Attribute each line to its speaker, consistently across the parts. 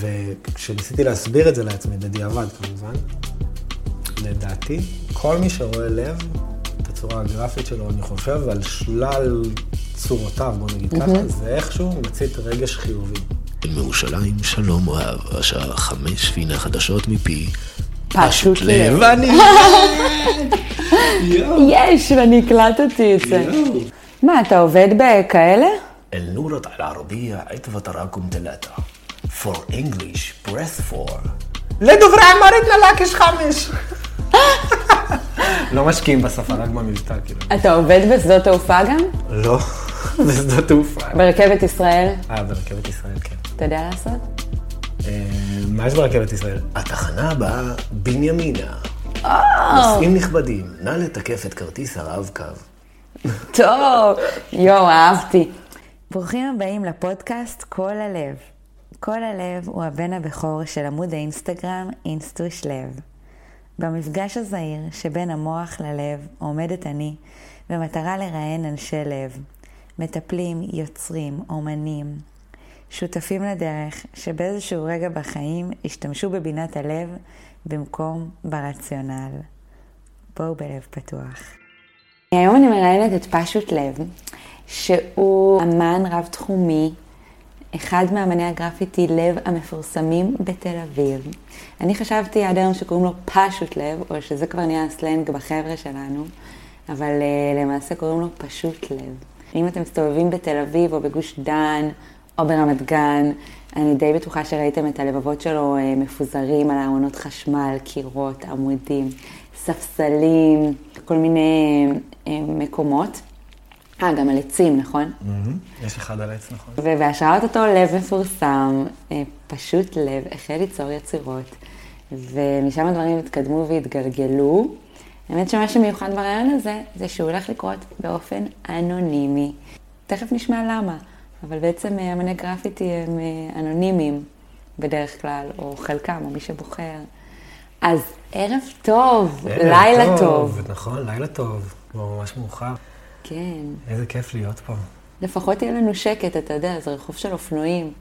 Speaker 1: וכשניסיתי להסביר את זה לעצמי, בדיעבד כמובן, לדעתי, כל מי שרואה לב, את הצורה הגרפית שלו, אני חושב, על שלל צורותיו, בוא נגיד mm-hmm. ככה, זה איכשהו מצית רגש חיובי.
Speaker 2: מירושלים, שלום רב, השעה חמש והנה חדשות מפי
Speaker 3: פשוט לב.
Speaker 1: ואני...
Speaker 3: יש, ואני הקלטתי את זה. מה, אתה עובד בכאלה?
Speaker 2: אל-נורת על ערבייה, עטבת ותרקום תלתה. For English, press 4.
Speaker 1: לדוברי אמרית נלקש חמש. לא משקיעים בשפה, רק במבטא, כאילו.
Speaker 3: אתה עובד בשדות תעופה גם?
Speaker 1: לא, בשדות תעופה.
Speaker 3: ברכבת ישראל?
Speaker 1: אה, ברכבת ישראל, כן.
Speaker 3: אתה יודע לעשות?
Speaker 1: אה, מה יש ברכבת ישראל?
Speaker 2: התחנה הבאה, בנימינה. נוסעים נכבדים, נא לתקף את כרטיס הרב-קו.
Speaker 3: טוב, יואו, אהבתי. ברוכים הבאים לפודקאסט כל הלב. כל הלב הוא הבן הבכור של עמוד האינסטגרם אינסטוש לב. במפגש הזהיר שבין המוח ללב עומדת אני במטרה לראיין אנשי לב, מטפלים, יוצרים, אומנים, שותפים לדרך שבאיזשהו רגע בחיים השתמשו בבינת הלב במקום ברציונל. בואו בלב פתוח. היום אני מראיינת את פשוט לב, שהוא אמן רב-תחומי, אחד מאמני הגרפיטי לב המפורסמים בתל אביב. אני חשבתי עד היום שקוראים לו פשוט לב, או שזה כבר נהיה סלנג בחבר'ה שלנו, אבל uh, למעשה קוראים לו פשוט לב. אם אתם מסתובבים בתל אביב או בגוש דן או ברמת גן, אני די בטוחה שראיתם את הלבבות שלו uh, מפוזרים על ארונות חשמל, קירות, עמודים, ספסלים, כל מיני uh, מקומות. אה, גם על עצים, נכון?
Speaker 1: יש אחד על עץ, נכון.
Speaker 3: ובהשראת אותו לב מפורסם, אה, פשוט לב, החל ליצור יצירות, ומשם הדברים התקדמו והתגלגלו. האמת שמה שמיוחד ברעיון הזה, זה שהוא הולך לקרות באופן אנונימי. תכף נשמע למה, אבל בעצם אה, אמני גרפיטי הם אה, אנונימיים בדרך כלל, או חלקם, או מי שבוחר. אז ערב טוב,
Speaker 1: ערב
Speaker 3: לילה טוב.
Speaker 1: נכון, לילה טוב. כבר ממש מאוחר.
Speaker 3: כן,
Speaker 1: איזה כיף להיות פה.
Speaker 3: לפחות יהיה לנו שקט, אתה יודע, זה רחוב של אופנועים.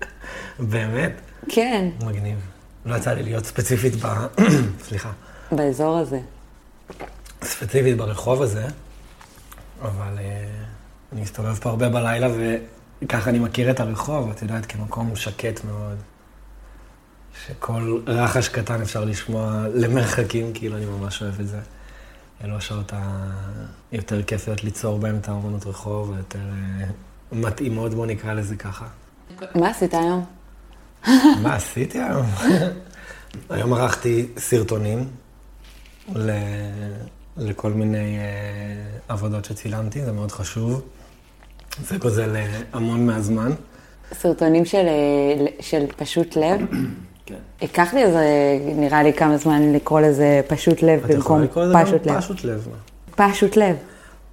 Speaker 1: באמת,
Speaker 3: כן,
Speaker 1: מגניב. לא יצא לי להיות ספציפית ב... סליחה.
Speaker 3: באזור הזה.
Speaker 1: ספציפית ברחוב הזה, אבל אה, אני מסתובב פה הרבה בלילה וככה אני מכיר את הרחוב, את יודעת, כמקום שקט מאוד. שכל רחש קטן אפשר לשמוע למרחקים, כאילו אני ממש אוהב את זה. אלו השעות היותר כיפיות ליצור בהם את האמנות רחוב, היותר אה, מתאימות, בוא נקרא לזה ככה.
Speaker 3: מה עשית היום?
Speaker 1: מה עשיתי היום? היום ערכתי סרטונים ל... לכל מיני אה, עבודות שצילמתי, זה מאוד חשוב. זה גוזל אה, המון מהזמן.
Speaker 3: סרטונים של, אה, של פשוט לב?
Speaker 1: כן.
Speaker 3: ייקח לי איזה, נראה לי כמה זמן לקרוא לזה פשוט לב
Speaker 1: את יכולה
Speaker 3: במקום
Speaker 1: לקרוא לזה
Speaker 3: פשוט
Speaker 1: גם
Speaker 3: לב.
Speaker 1: פשוט לב.
Speaker 3: פשוט לב.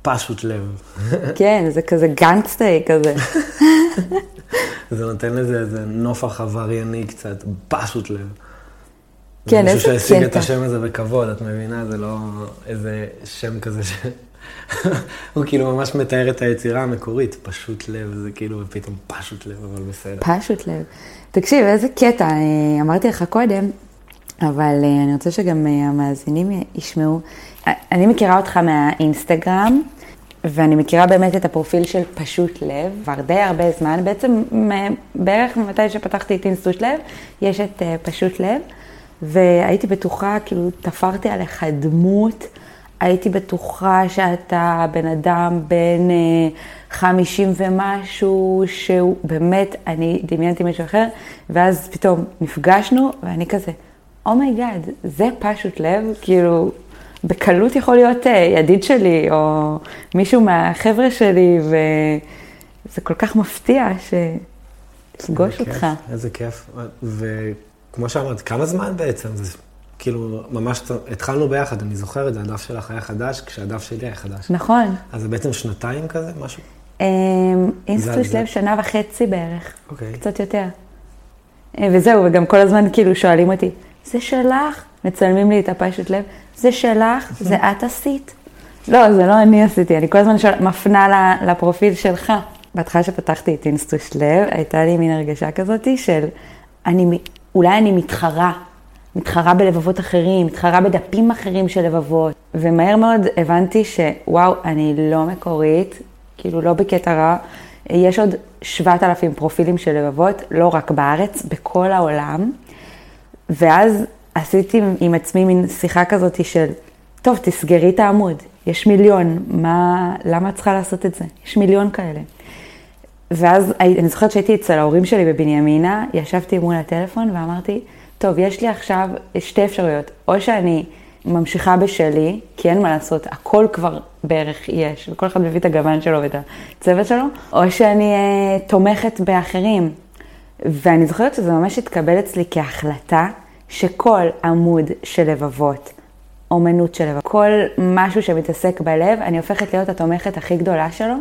Speaker 1: פשוט לב.
Speaker 3: כן, זה כזה גנגסטי כזה.
Speaker 1: זה נותן לזה איזה נופח עברייני קצת, פשוט לב.
Speaker 3: כן,
Speaker 1: זה
Speaker 3: איזה
Speaker 1: מישהו שהשיג את
Speaker 3: קטע.
Speaker 1: השם הזה בכבוד, את מבינה? זה לא איזה שם כזה ש... הוא כאילו ממש מתאר את היצירה המקורית, פשוט לב, זה כאילו פתאום פשוט לב, אבל בסדר.
Speaker 3: פשוט לב. תקשיב, איזה קטע, אה, אמרתי לך קודם, אבל אה, אני רוצה שגם אה, המאזינים ישמעו. אני מכירה אותך מהאינסטגרם, ואני מכירה באמת את הפרופיל של פשוט לב, כבר די הרבה זמן, בעצם בערך מתי שפתחתי את אינסטוש לב, יש את פשוט לב, והייתי בטוחה, כאילו, תפרתי עליך דמות. הייתי בטוחה שאתה בן אדם בן אה, 50 ומשהו, שהוא באמת, אני דמיינתי מישהו אחר, ואז פתאום נפגשנו, ואני כזה, oh my god, זה פשוט לב, כאילו, בקלות יכול להיות אה, ידיד שלי, או מישהו מהחבר'ה שלי, וזה כל כך מפתיע
Speaker 1: איזה
Speaker 3: אותך.
Speaker 1: איזה כיף. וכמו שאמרת, כמה זמן בעצם? זה כאילו, ממש התחלנו ביחד, אני זוכר את זה, הדף שלך היה חדש, כשהדף שלי היה חדש.
Speaker 3: נכון.
Speaker 1: אז זה בעצם שנתיים כזה, משהו?
Speaker 3: אה, אינסטוש לב שנה וחצי בערך.
Speaker 1: אוקיי.
Speaker 3: קצת יותר. אה, וזהו, וגם כל הזמן כאילו שואלים אותי, זה שלך? מצלמים לי את הפשוט לב, זה שלך? זה את עשית? לא, זה לא אני עשיתי, אני כל הזמן שואל, מפנה לפרופיל שלך. בהתחלה שפתחתי את אינסטוש לב, הייתה לי מין הרגשה כזאתי של, אני, אולי אני מתחרה, מתחרה בלבבות אחרים, מתחרה בדפים אחרים של לבבות. ומהר מאוד הבנתי שוואו, אני לא מקורית, כאילו לא בקטע רע. יש עוד 7,000 פרופילים של לבבות, לא רק בארץ, בכל העולם. ואז עשיתי עם עצמי מין שיחה כזאת של, טוב, תסגרי את העמוד, יש מיליון, מה, למה את צריכה לעשות את זה? יש מיליון כאלה. ואז אני זוכרת שהייתי אצל ההורים שלי בבנימינה, ישבתי מול הטלפון ואמרתי, טוב, יש לי עכשיו שתי אפשרויות, או שאני ממשיכה בשלי, כי אין מה לעשות, הכל כבר בערך יש, וכל אחד מביא את הגוון שלו ואת הצוות שלו, או שאני אה, תומכת באחרים. ואני זוכרת שזה ממש התקבל אצלי כהחלטה שכל עמוד של לבבות, אומנות של לבבות, כל משהו שמתעסק בלב, אני הופכת להיות התומכת הכי גדולה שלו,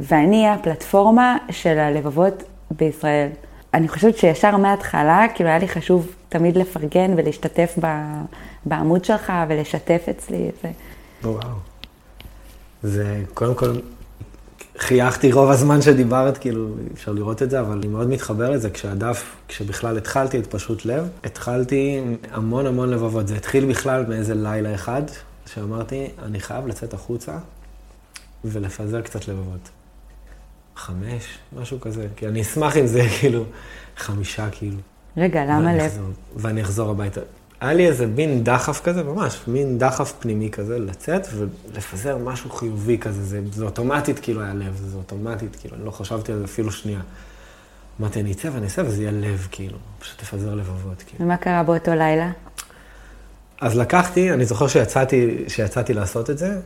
Speaker 3: ואני הפלטפורמה של הלבבות בישראל. אני חושבת שישר מההתחלה, כאילו היה לי חשוב תמיד לפרגן ולהשתתף ב, בעמוד שלך ולשתף אצלי זה.
Speaker 1: וואו. זה, קודם כל, חייכתי רוב הזמן שדיברת, כאילו, אי אפשר לראות את זה, אבל אני מאוד מתחבר לזה. כשהדף, כשבכלל התחלתי את פשוט לב, התחלתי המון המון לבבות. זה התחיל בכלל מאיזה לילה אחד, שאמרתי, אני חייב לצאת החוצה ולפזר קצת לבבות. חמש, משהו כזה. כי אני אשמח אם זה כאילו חמישה, כאילו.
Speaker 3: רגע, למה לב?
Speaker 1: ואני אחזור הביתה. היה לי איזה מין דחף כזה, ממש, מין דחף פנימי כזה, לצאת ולפזר משהו חיובי כזה. זה, זה אוטומטית כאילו היה לב, זה אוטומטית, כאילו, אני לא חשבתי על זה אפילו שנייה. אמרתי, אני אצא ואני אעשה וזה יהיה לב, כאילו, פשוט תפזר לבבות, כאילו.
Speaker 3: ומה קרה באותו לילה?
Speaker 1: אז לקחתי, אני זוכר שיצאתי, שיצאתי לעשות את זה,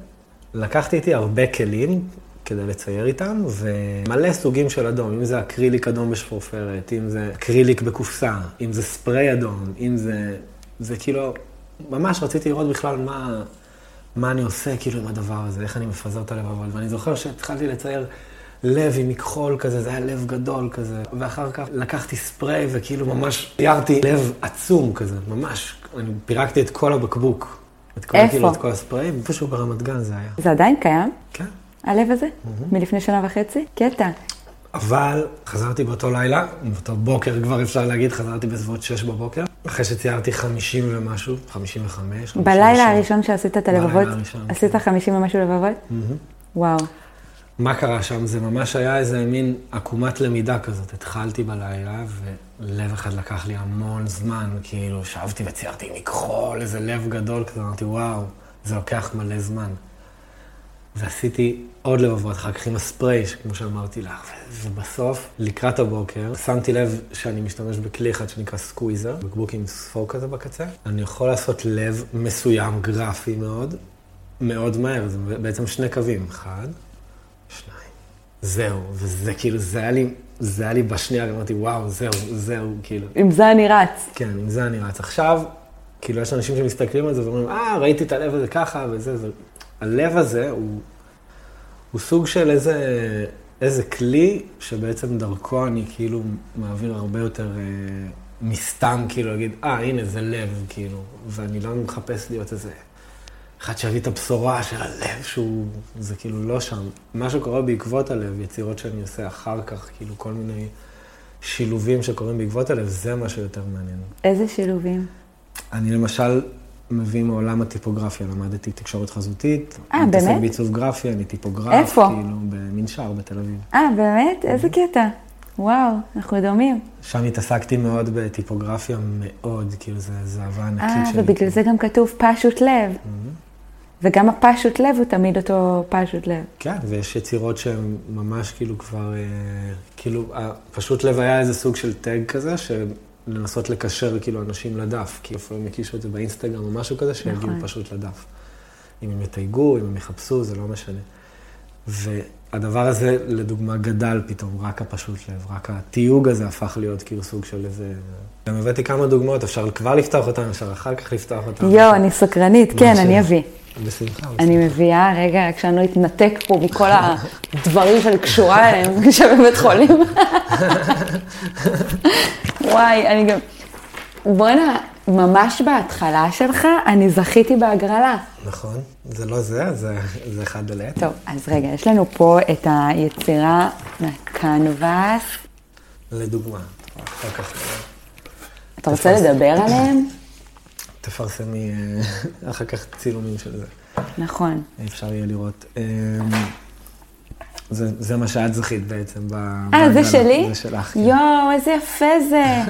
Speaker 1: לקחתי איתי הרבה כלים כדי לצייר איתם, ומלא סוגים של אדום, אם זה אקריליק אדום בשפורפרת, אם זה אקריליק בקופסה, אם זה ספרי אדום, אם זה... זה כאילו, ממש רציתי לראות בכלל מה, מה אני עושה כאילו עם הדבר הזה, איך אני מפזר את הלבבות. ואני זוכר שהתחלתי לצייר לב עם מכחול כזה, זה היה לב גדול כזה, ואחר כך לקחתי ספרי וכאילו ממש ציירתי לב עצום כזה, ממש. אני פירקתי את כל הבקבוק. את כל,
Speaker 3: איפה?
Speaker 1: כאילו, את כל הספרים, איפשהו ברמת גן זה היה.
Speaker 3: זה עדיין קיים?
Speaker 1: כן.
Speaker 3: הלב הזה? מלפני שנה וחצי? קטע.
Speaker 1: אבל חזרתי באותו לילה, באותו בוקר כבר אפשר להגיד, חזרתי בסביבות 6 בבוקר, אחרי שציירתי 50 ומשהו, 55, 56.
Speaker 3: בלילה הראשון שעשית את הלבבות,
Speaker 1: בלילה הראשון,
Speaker 3: עשית 50 ומשהו לבבות? וואו.
Speaker 1: מה קרה שם? זה ממש היה איזה מין עקומת למידה כזאת. התחלתי בלילה, ולב אחד לקח לי המון זמן, כאילו, שבתי וציירתי מכחול, איזה לב גדול כזה, אמרתי, וואו, זה לוקח מלא זמן. ועשיתי עוד לבבות, אחר כך עם הספרי, כמו שאמרתי לך, ובסוף, לקראת הבוקר, שמתי לב שאני משתמש בכלי אחד שנקרא סקוויזר, בקבוק עם ספור כזה בקצה. אני יכול לעשות לב מסוים, גרפי מאוד, מאוד מהר, זה בעצם שני קווים, אחד, שניים. זהו, וזה כאילו, זה היה לי, זה היה לי בשנייה, אמרתי, וואו, זהו, זהו, כאילו.
Speaker 3: עם זה אני רץ.
Speaker 1: כן, עם זה אני רץ. עכשיו, כאילו, יש אנשים שמסתכלים על זה ואומרים, אה, ראיתי את הלב הזה ככה וזה, זה. הלב הזה הוא, הוא סוג של איזה, איזה כלי שבעצם דרכו אני כאילו מעביר הרבה יותר אה, מסתם, כאילו, להגיד, אה, הנה, זה לב, כאילו, ואני לא מחפש להיות איזה אחד שיביא את הבשורה של הלב, שהוא, זה כאילו לא שם. מה שקורה בעקבות הלב, יצירות שאני עושה אחר כך, כאילו, כל מיני שילובים שקורים בעקבות הלב, זה מה שיותר מעניין.
Speaker 3: איזה שילובים?
Speaker 1: אני למשל מביא מעולם הטיפוגרפיה, למדתי תקשורת חזותית.
Speaker 3: אה,
Speaker 1: אני מתעסק
Speaker 3: באמת?
Speaker 1: בעיצוב גרפי, אני טיפוגרף.
Speaker 3: איפה?
Speaker 1: כאילו, במנשר בתל אביב.
Speaker 3: אה, באמת? איזה קטע. וואו, אנחנו דומים.
Speaker 1: שם התעסקתי מאוד בטיפוגרפיה, מאוד, כאילו, זו זו אהבה ענקית
Speaker 3: אה,
Speaker 1: שלי.
Speaker 3: ובגלל זה גם כתוב פשוט לב. וגם הפשוט לב הוא תמיד אותו פשוט לב.
Speaker 1: כן, ויש יצירות שהן ממש כאילו כבר, אה, כאילו, פשוט לב היה איזה סוג של טאג כזה, לנסות לקשר כאילו אנשים לדף, כי לפעמים הקישו את זה באינסטגרם או משהו כזה, שיגיעו
Speaker 3: נכון.
Speaker 1: פשוט לדף. אם הם יתייגו, אם הם יחפשו, זה לא משנה. והדבר הזה, לדוגמה, גדל פתאום, רק הפשוט לב, רק התיוג הזה הפך להיות כאילו סוג של איזה... גם הבאתי כמה דוגמאות, אפשר כבר לפתוח אותן, אפשר אחר כך לפתוח אותן.
Speaker 3: יואו, אני סקרנית, כן. אני אביא.
Speaker 1: בשמחה.
Speaker 3: אני מביאה, רגע, רק שאני לא אתנתק פה מכל הדברים שאני קשורה אליהם כשבבית חולים. וואי, אני גם... בואנה, ממש בהתחלה שלך, אני זכיתי בהגרלה.
Speaker 1: נכון, זה לא זה, זה, זה אחד לעת.
Speaker 3: טוב, אז רגע, יש לנו פה את היצירה מהקנבס.
Speaker 1: לדוגמה, אחר כך...
Speaker 3: אתה רוצה לדבר עליהם?
Speaker 1: תפרסמי אה, אחר כך צילומים של זה.
Speaker 3: נכון.
Speaker 1: אפשר יהיה לראות. אה, זה, זה מה שאת זכית בעצם.
Speaker 3: אה, זה. שלי?
Speaker 1: זה שלך. כן.
Speaker 3: יואו, איזה יפה זה.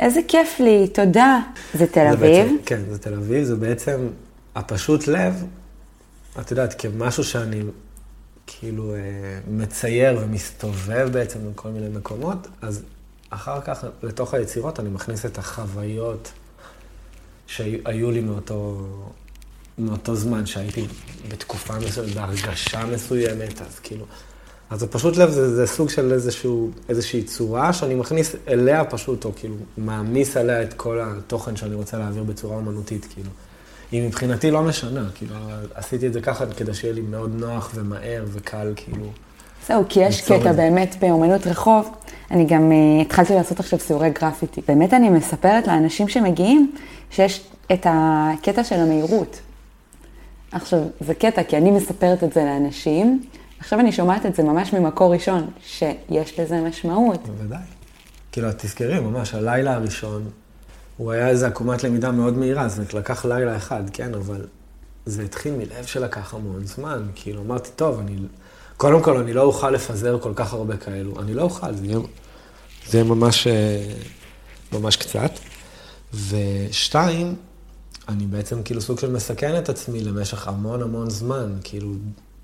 Speaker 3: איזה כיף לי, תודה. זה תל
Speaker 1: זה
Speaker 3: אביב?
Speaker 1: בעצם, כן, זה תל אביב, זה בעצם הפשוט לב, את יודעת, כמשהו שאני כאילו אה, מצייר ומסתובב בעצם בכל מיני מקומות, אז אחר כך לתוך היצירות אני מכניס את החוויות שהיו לי מאותו, מאותו זמן שהייתי בתקופה מסוימת, בהרגשה מסוימת, אז כאילו... אז הפשוט לב זה, זה סוג של איזשהו, איזושהי צורה שאני מכניס אליה פשוט, או כאילו מעמיס עליה את כל התוכן שאני רוצה להעביר בצורה אומנותית, כאילו. היא מבחינתי לא משנה, כאילו, עשיתי את זה ככה כדי שיהיה לי מאוד נוח ומהר וקל, כאילו.
Speaker 3: זהו, כי יש קטע. באמת באומנות רחוב. אני גם uh, התחלתי לעשות עכשיו סיורי גרפיטי. באמת אני מספרת לאנשים שמגיעים שיש את הקטע של המהירות. עכשיו, זה קטע, כי אני מספרת את זה לאנשים, עכשיו אני שומעת את זה ממש ממקור ראשון, שיש לזה משמעות.
Speaker 1: בוודאי. כאילו, תזכרי, ממש, הלילה הראשון, הוא היה איזו עקומת למידה מאוד מהירה, זה לקח לילה אחד, כן, אבל זה התחיל מלב שלקח המון זמן. כאילו, אמרתי, טוב, אני... קודם כל, אני לא אוכל לפזר כל כך הרבה כאלו. אני לא אוכל, זה יהיה ממש, אה, ממש קצת. ושתיים, אני בעצם כאילו סוג של מסכן את עצמי למשך המון המון זמן, כאילו,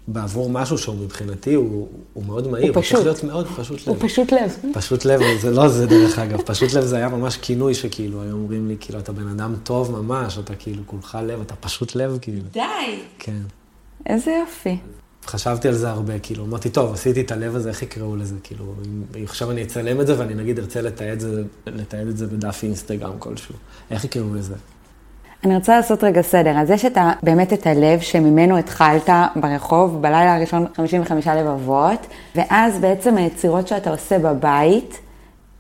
Speaker 1: בעבור משהו שהוא מבחינתי, הוא, הוא מאוד מהיר.
Speaker 3: פשוט.
Speaker 1: צריך להיות מאוד פשוט לב.
Speaker 3: הוא פשוט לב.
Speaker 1: פשוט לב, זה לא זה דרך אגב, פשוט לב זה היה ממש כינוי שכאילו, היו אומרים לי, כאילו, אתה בן אדם טוב ממש, אתה כאילו, כולך לב, אתה פשוט לב, כאילו.
Speaker 3: די.
Speaker 1: כן.
Speaker 3: איזה יופי.
Speaker 1: חשבתי על זה הרבה, כאילו, אמרתי, טוב, עשיתי את הלב הזה, איך יקראו לזה, כאילו, אם עכשיו אני אצלם את זה ואני נגיד ארצה לתעד, זה, לתעד את זה בדף אינסטגרם כלשהו, איך יקראו לזה?
Speaker 3: אני רוצה לעשות רגע סדר. אז יש את ה, באמת את הלב שממנו התחלת ברחוב, בלילה הראשון 55 לבבות, ואז בעצם היצירות שאתה עושה בבית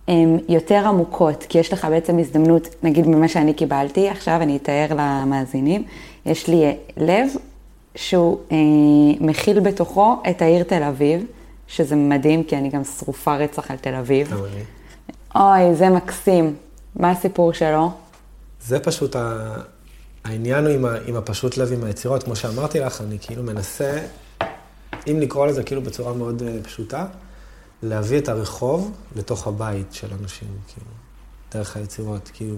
Speaker 3: הן יותר עמוקות, כי יש לך בעצם הזדמנות, נגיד ממה שאני קיבלתי, עכשיו אני אתאר למאזינים, יש לי לב שהוא אה, מכיל בתוכו את העיר תל אביב, שזה מדהים, כי אני גם שרופה רצח על תל אביב. אוי, זה מקסים. מה הסיפור שלו?
Speaker 1: זה פשוט ה... העניין הוא עם, ה... עם הפשוט לב, עם היצירות. כמו שאמרתי לך, אני כאילו מנסה, אם לקרוא לזה כאילו בצורה מאוד uh, פשוטה, להביא את הרחוב לתוך הבית של אנשים, כאילו, דרך היצירות. כאילו,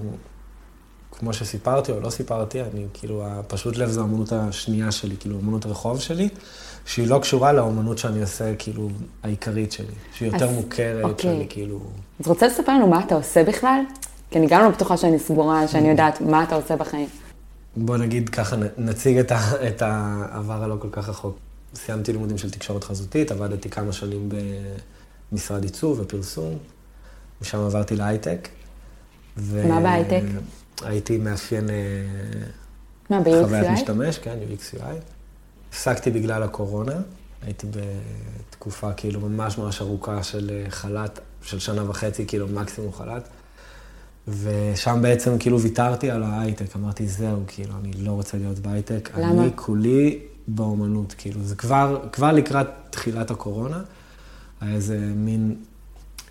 Speaker 1: כמו שסיפרתי או לא סיפרתי, אני כאילו, הפשוט לב זו האמנות השנייה שלי, כאילו, אמנות רחוב שלי, שהיא לא קשורה לאמנות שאני עושה, כאילו, העיקרית שלי, שהיא יותר
Speaker 3: אז-
Speaker 1: מוכרת,
Speaker 3: אוקיי.
Speaker 1: שאני כאילו...
Speaker 3: אז רוצה לספר לנו מה אתה עושה בכלל? כי אני גם לא בטוחה שאני סגורה, שאני יודעת מה אתה עושה בחיים.
Speaker 1: בוא נגיד ככה, נציג את, ה, את העבר הלא כל כך רחוק. סיימתי לימודים של תקשורת חזותית, עבדתי כמה שנים במשרד ייצור ופרסום, משם עברתי להייטק. ו...
Speaker 3: מה בהייטק?
Speaker 1: הייתי מאפיין אה,
Speaker 3: מה,
Speaker 1: חוויית
Speaker 3: ב-UXUI?
Speaker 1: משתמש, כן, UX UI. הפסקתי בגלל הקורונה, הייתי בתקופה כאילו ממש ממש ארוכה של אה, חל"ת, של שנה וחצי, כאילו מקסימום חל"ת. ושם בעצם כאילו ויתרתי על ההייטק, אמרתי, זהו, כאילו, אני לא רוצה להיות בהייטק.
Speaker 3: למה?
Speaker 1: אני כולי באומנות, כאילו, זה כבר, כבר לקראת תחילת הקורונה, היה איזה מין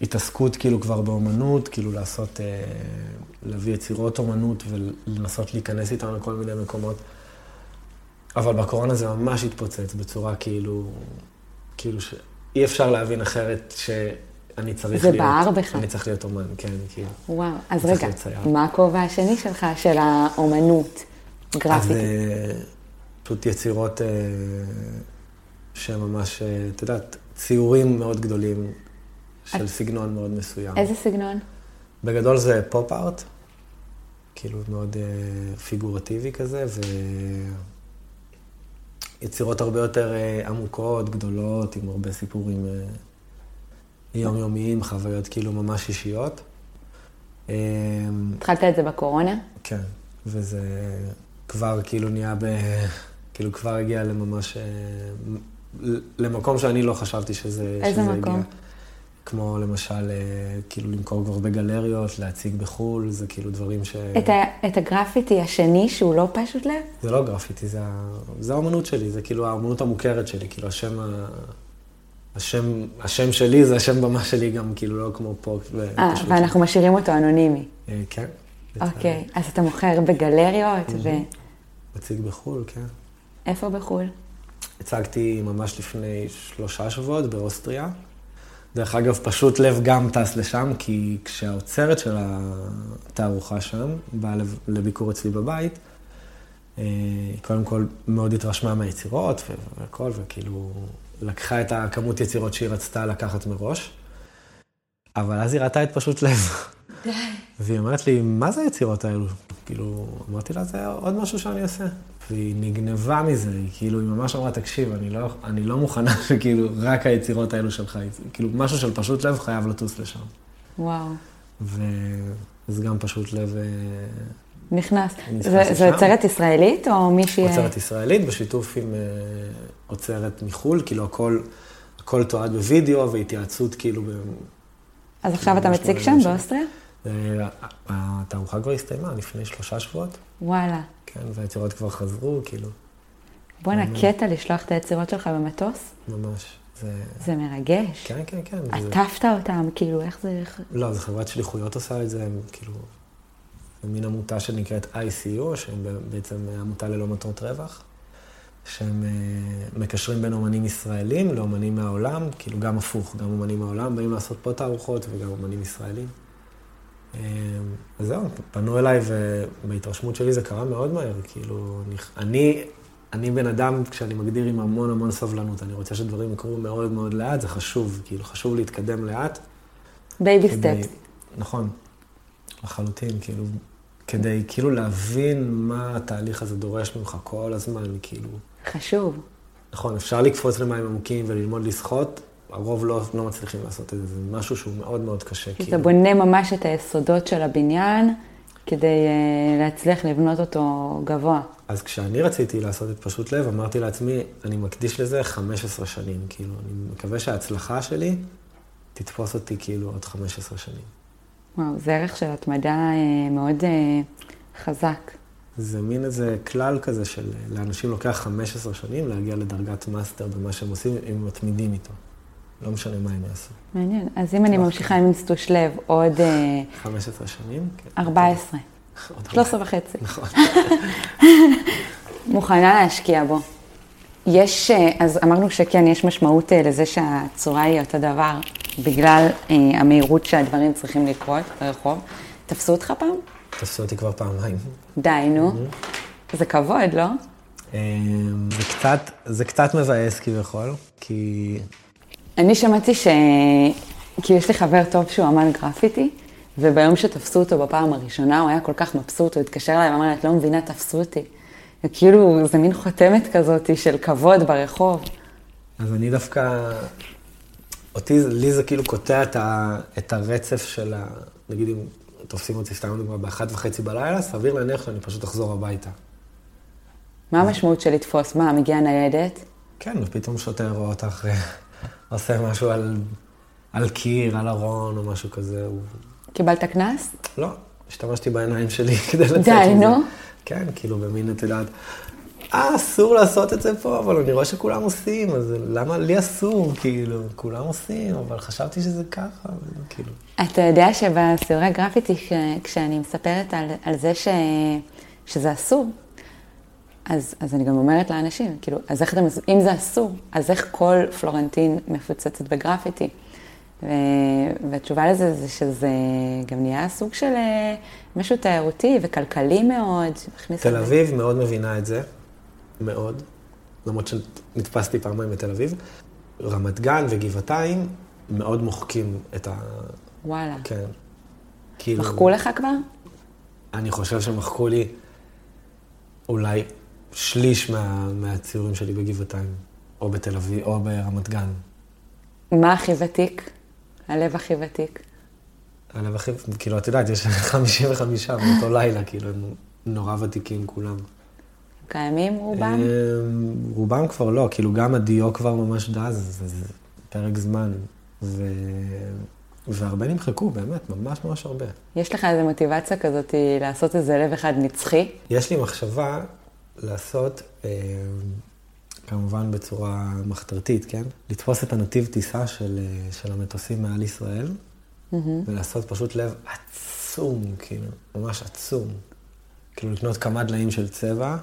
Speaker 1: התעסקות כאילו כבר באומנות, כאילו לעשות, אה, להביא יצירות אומנות ולנסות להיכנס איתן לכל מיני מקומות. אבל בקורונה זה ממש התפוצץ בצורה כאילו, כאילו שאי אפשר להבין אחרת שאני צריך
Speaker 3: זה
Speaker 1: להיות...
Speaker 3: בער בך.
Speaker 1: אני צריך להיות אומן, כן, כאילו.
Speaker 3: וואו, אז רגע. מה הכובע השני שלך, של האומנות,
Speaker 1: אז
Speaker 3: גרפיטי?
Speaker 1: אה, פשוט יצירות אה, שהן ממש, אה, את יודעת, ציורים מאוד גדולים של סגנון מאוד מסוים.
Speaker 3: איזה סגנון?
Speaker 1: בגדול זה פופ-ארט, כאילו מאוד פיגורטיבי כזה, ויצירות הרבה יותר עמוקות, גדולות, עם הרבה סיפורים יומיומיים, חוויות כאילו ממש אישיות. אה,
Speaker 3: התחלת את זה בקורונה?
Speaker 1: כן, וזה כבר כאילו נהיה ב... כאילו כבר הגיע לממש... אה, למקום שאני לא חשבתי שזה...
Speaker 3: איזה
Speaker 1: שזה
Speaker 3: מקום?
Speaker 1: הגיע. כמו למשל, אה, כאילו למכור כבר בגלריות, להציג בחו"ל, זה כאילו דברים ש...
Speaker 3: את, ה, את הגרפיטי השני, שהוא לא פשוט לב?
Speaker 1: זה לא גרפיטי, זה, ה... זה האמנות שלי, זה כאילו האמנות המוכרת שלי, כאילו השם, ה... השם, השם שלי זה השם במה שלי גם, כאילו לא כמו פה.
Speaker 3: אה. ואנחנו משאירים אותו אנונימי.
Speaker 1: אה, כן.
Speaker 3: אוקיי, אז אתה מוכר בגלריות,
Speaker 1: מציג בחו"ל, כן.
Speaker 3: ואיפה בחו"ל?
Speaker 1: הצגתי ממש לפני שלושה שבועות באוסטריה. דרך אגב, פשוט לב גם טס לשם, כי כשהאוצרת של התערוכה שם באה לב- לביקור אצלי בבית, אה, היא קודם כל מאוד התרשמה מהיצירות ו- והכל, וכאילו לקחה את הכמות יצירות שהיא רצתה לקחת מראש. אבל אז היא ראתה את פשוט לב.
Speaker 3: די.
Speaker 1: והיא אומרת לי, מה זה היצירות האלו? כאילו, אמרתי לה, זה עוד משהו שאני עושה. והיא נגנבה מזה, היא כאילו, היא ממש אמרה, תקשיב, אני לא, אני לא מוכנה שכאילו רק היצירות האלו שלך, כאילו, משהו של פשוט לב חייב לטוס לשם.
Speaker 3: וואו.
Speaker 1: וזה גם פשוט לב אה,
Speaker 3: נכנס. זה-. זו יוצרת ישראלית או מישהי...
Speaker 1: אוצרת ישראלית, בשיתוף עם אה, אוצרת מחו"ל, כאילו הכל, הכל תועד בווידאו והתייעצות כאילו, ב-
Speaker 3: אז עכשיו אתה
Speaker 1: ממש
Speaker 3: מציג שם. באוסטריה?
Speaker 1: אה, התערוכה כבר הסתיימה לפני שלושה שבועות,
Speaker 3: וואלה.
Speaker 1: כן, והיצירות כבר חזרו, כאילו,
Speaker 3: בואנה. קטע לשלוח את היצירות שלך במטוס?
Speaker 1: ממש. זה...
Speaker 3: זה מרגש.
Speaker 1: כן, כן, כן. זה...
Speaker 3: עטפת אותם, כאילו, איך זה...
Speaker 1: לא, זו חברת שליחויות עושה את זה, הם כאילו... מין עמותה שנקראת ICU, שהם בעצם עמותה ללא מטרות רווח, שהם אה, מקשרים בין אומנים ישראלים לאומנים מהעולם, כאילו גם הפוך, גם אומנים מהעולם באים לעשות פה תערוכות וגם אומנים ישראלים. אה, אז זהו, פנו אליי ובהתרשמות שלי זה קרה מאוד מהר, כאילו, אני, אני, בן אדם, כשאני מגדיר עם המון המון סבלנות, אני רוצה שדברים יקרו מאוד מאוד לאט, זה חשוב, כאילו, חשוב להתקדם לאט. baby
Speaker 3: steps.
Speaker 1: נכון, לחלוטין, כאילו, כדי כאילו להבין מה התהליך הזה דורש ממך כל הזמן, כאילו.
Speaker 3: חשוב.
Speaker 1: נכון, אפשר לקפוץ למים עמוקים וללמוד לשחות, הרוב לא, לא מצליחים לעשות את זה, זה משהו שהוא מאוד מאוד קשה,
Speaker 3: אתה
Speaker 1: כאילו.
Speaker 3: בונה ממש את היסודות של הבניין כדי אה, להצליח לבנות אותו גבוה.
Speaker 1: אז כשאני רציתי לעשות את פשוט לב, אמרתי לעצמי, אני מקדיש לזה 15 שנים, כאילו, אני מקווה שההצלחה שלי תתפוס אותי כאילו עוד 15 שנים.
Speaker 3: וואו, זה ערך של התמדה אה, מאוד אה, חזק.
Speaker 1: זה מין איזה כלל כזה של לאנשים לוקח 15 שנים להגיע לדרגת מאסטר במה שהם עושים, הם מתמידים איתו. לא משנה מה הם יעשו.
Speaker 3: מעניין. אז אם אני ממשיכה עם אינסטוש לב עוד אה,
Speaker 1: 15 שנים? כן.
Speaker 3: 14,
Speaker 1: עוד
Speaker 3: 13 וחצי.
Speaker 1: נכון.
Speaker 3: מוכנה להשקיע בו. יש, אה, אז אמרנו שכן, יש משמעות אה, לזה שהצורה היא אותו דבר, בגלל אה, המהירות שהדברים צריכים לקרות ברחוב. תפסו אותך פעם?
Speaker 1: תפסו אותי כבר פעמיים.
Speaker 3: די, נו. זה כבוד, לא?
Speaker 1: אמ, זה קצת, זה קצת מבאס כביכול, כי...
Speaker 3: אני שמעתי ש... כי יש לי חבר טוב שהוא אמן גרפיטי, וביום שתפסו אותו בפעם הראשונה, הוא היה כל כך מבסוט, הוא התקשר אליי ואמר לי, את לא מבינה, תפסו אותי. וכאילו, זה מין חותמת כזאת של כבוד ברחוב.
Speaker 1: אז אני דווקא... אותי, לי זה כאילו קוטע את, ה, את הרצף של ה... נגיד אם תופסים אותי סתם דוגמא באחת וחצי בלילה, סביר להניח שאני פשוט אחזור הביתה.
Speaker 3: מה המשמעות של לתפוס? מה, מגיעה ניידת?
Speaker 1: כן, ופתאום שוטר רואה אותך אה, עושה משהו על, על קיר, על ארון או משהו כזה. הוא...
Speaker 3: קיבלת קנס?
Speaker 1: לא, השתמשתי בעיניים שלי כדי לצאת
Speaker 3: די,
Speaker 1: מזה.
Speaker 3: נו.
Speaker 1: כן, כאילו במין, את יודעת, אה, אסור לעשות את זה פה, אבל אני רואה שכולם עושים, אז למה לי אסור? כאילו, כולם עושים, אבל חשבתי שזה ככה, כאילו.
Speaker 3: אתה יודע שבסיורי גרפיטי, כש- כשאני מספרת על, על זה ש, שזה אסור, אז, אז אני גם אומרת לאנשים, כאילו, אז איך אתם, אם זה אסור, אז איך כל פלורנטין מפוצצת בגרפיטי? ו, והתשובה לזה זה שזה גם נהיה סוג של אה, משהו תיירותי וכלכלי מאוד.
Speaker 1: תל אביב מאוד מבינה את זה, מאוד, למרות שנתפסתי פעמיים בתל אביב. רמת גן וגבעתיים מאוד מוחקים את ה...
Speaker 3: וואלה.
Speaker 1: כן. כאילו,
Speaker 3: מחקו לך כבר?
Speaker 1: אני חושב שמחקו לי אולי שליש מה, מהציורים שלי בגבעתיים, או בתל אביב, או ברמת גן.
Speaker 3: מה הכי ותיק? הלב הכי ותיק.
Speaker 1: הלב הכי, כאילו, את יודעת, יש 55 באותו לילה, כאילו, הם נורא ותיקים כולם.
Speaker 3: קיימים רובם?
Speaker 1: אמ, רובם כבר לא, כאילו, גם הדיו כבר ממש דז, זה, זה פרק זמן. ו... והרבה נמחקו, באמת, ממש ממש הרבה.
Speaker 3: יש לך איזו מוטיבציה כזאת לעשות איזה לב אחד נצחי?
Speaker 1: יש לי מחשבה לעשות, אה, כמובן בצורה מחתרתית, כן? לתפוס את הנתיב טיסה של, אה, של המטוסים מעל ישראל, ולעשות פשוט לב עצום, כאילו, ממש עצום. כאילו לקנות כמה דליים של צבע,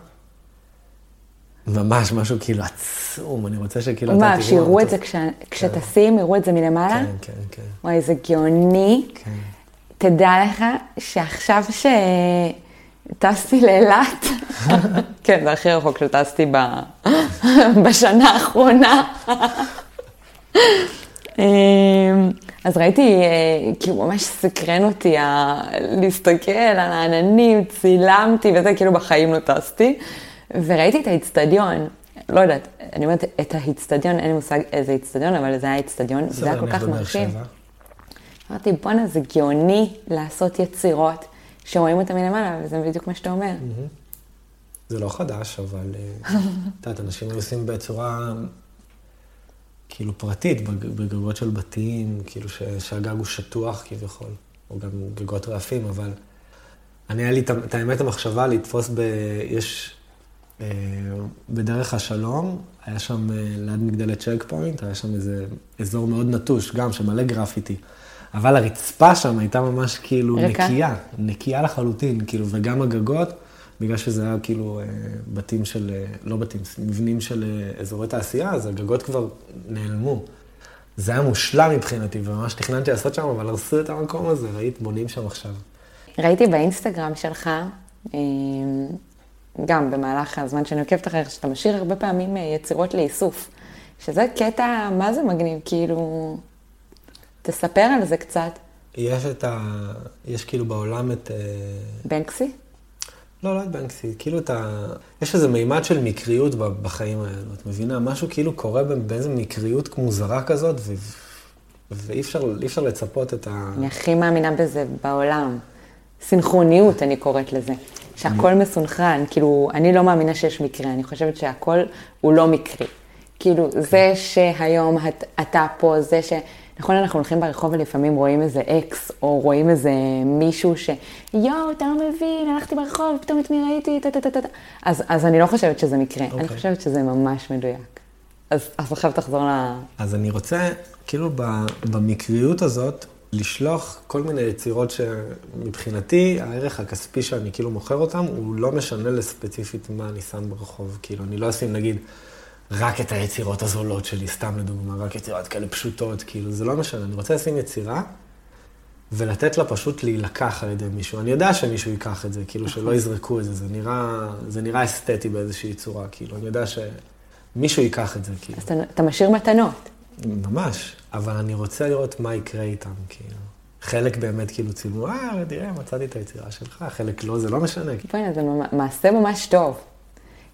Speaker 1: ממש משהו כאילו עצום, אני רוצה שכאילו אתה תראו
Speaker 3: מה, שיראו את זה. כש- כשטסים, יראו את זה מלמעלה?
Speaker 1: כן, כן, כן.
Speaker 3: וואי, זה גאוני.
Speaker 1: כן.
Speaker 3: תדע לך שעכשיו שטסתי לאילת, כן, זה הכי רחוק שטסתי ב... בשנה האחרונה. אמ, אז ראיתי, אה, כאילו ממש סקרן אותי ה- להסתכל על העננים, צילמתי וזה, כאילו בחיים לא טסתי. וראיתי את האיצטדיון, לא יודעת, אני אומרת את האיצטדיון, אין לי מושג איזה איצטדיון, אבל זה היה איצטדיון, זה היה כל כך מרשים. אמרתי, בואנה, זה גאוני לעשות יצירות שרואים אותן מלמעלה, וזה בדיוק מה שאתה אומר.
Speaker 1: זה לא חדש, אבל אה, את יודעת, אנשים עושים בצורה כאילו פרטית, בג- בגגות של בתים, כאילו ש- שהגג הוא שטוח כביכול, או גם גגות רעפים, אבל אני, היה לי את האמת המחשבה לתפוס ב... יש... אה, בדרך השלום, היה שם אה, ליד מגדלי צ'ק פוינט, היה שם איזה אזור מאוד נטוש, גם שמלא גרפיטי. אבל הרצפה שם הייתה ממש כאילו
Speaker 3: ריקה?
Speaker 1: נקייה, נקייה לחלוטין, כאילו, וגם הגגות, בגלל שזה היה כאילו אה, בתים של, אה, לא בתים, מבנים של אה, אזורי תעשייה, אז הגגות כבר נעלמו. זה היה מושלם מבחינתי, וממש תכננתי לעשות שם, אבל הרסו את המקום הזה, ראית, בונים שם עכשיו.
Speaker 3: ראיתי באינסטגרם שלך, גם במהלך הזמן שאני עוקבת אחריך, שאתה משאיר הרבה פעמים יצירות לאיסוף. שזה קטע, מה זה מגניב, כאילו... תספר על זה קצת.
Speaker 1: יש את ה... יש כאילו בעולם את... אה,
Speaker 3: בנקסי?
Speaker 1: לא, לא את בנקסי, כאילו את ה... יש איזה מימד של מקריות בחיים האלו, את מבינה? משהו כאילו קורה באיזה מקריות מוזרה כזאת, ו... ואי אפשר, אפשר לצפות את ה...
Speaker 3: אני הכי מאמינה בזה בעולם. סינכרוניות, אני קוראת לזה. שהכל מסונכרן, כאילו, אני לא מאמינה שיש מקרה, אני חושבת שהכל הוא לא מקרי. כאילו, זה שהיום את, אתה פה, זה ש... נכון, אנחנו הולכים ברחוב ולפעמים רואים איזה אקס, או רואים איזה מישהו ש... יואו, אתה לא מבין, הלכתי ברחוב, פתאום את מי ראיתי, טה טה טה טה. טה." אז, אז אני לא חושבת שזה מקרה, אני
Speaker 1: אוקיי.
Speaker 3: חושבת שזה ממש מדויק. אז, אז עכשיו תחזור ל...
Speaker 1: אז אני רוצה, כאילו, במקריות הזאת, לשלוח כל מיני יצירות שמבחינתי, הערך הכספי שאני כאילו מוכר אותם, הוא לא משנה לספציפית מה אני שם ברחוב. כאילו, אני לא אשים, נגיד, רק את היצירות הזולות שלי, סתם לדוגמה, רק יצירות כאלה פשוטות, כאילו, זה לא משנה. אני רוצה לשים יצירה ולתת לה פשוט להילקח על ידי מישהו. אני יודע שמישהו ייקח את זה, כאילו, שלא יזרקו את זה, זה נראה, זה נראה אסתטי באיזושהי צורה, כאילו, אני יודע שמישהו ייקח את זה, כאילו.
Speaker 3: אז אתה, אתה משאיר מתנות.
Speaker 1: ממש, אבל אני רוצה לראות מה יקרה איתם, כאילו. חלק באמת כאילו צילמו, אה, תראה, מצאתי את היצירה שלך, חלק לא, זה לא משנה.
Speaker 3: בוא'נה, זה ממ- מעשה ממש טוב.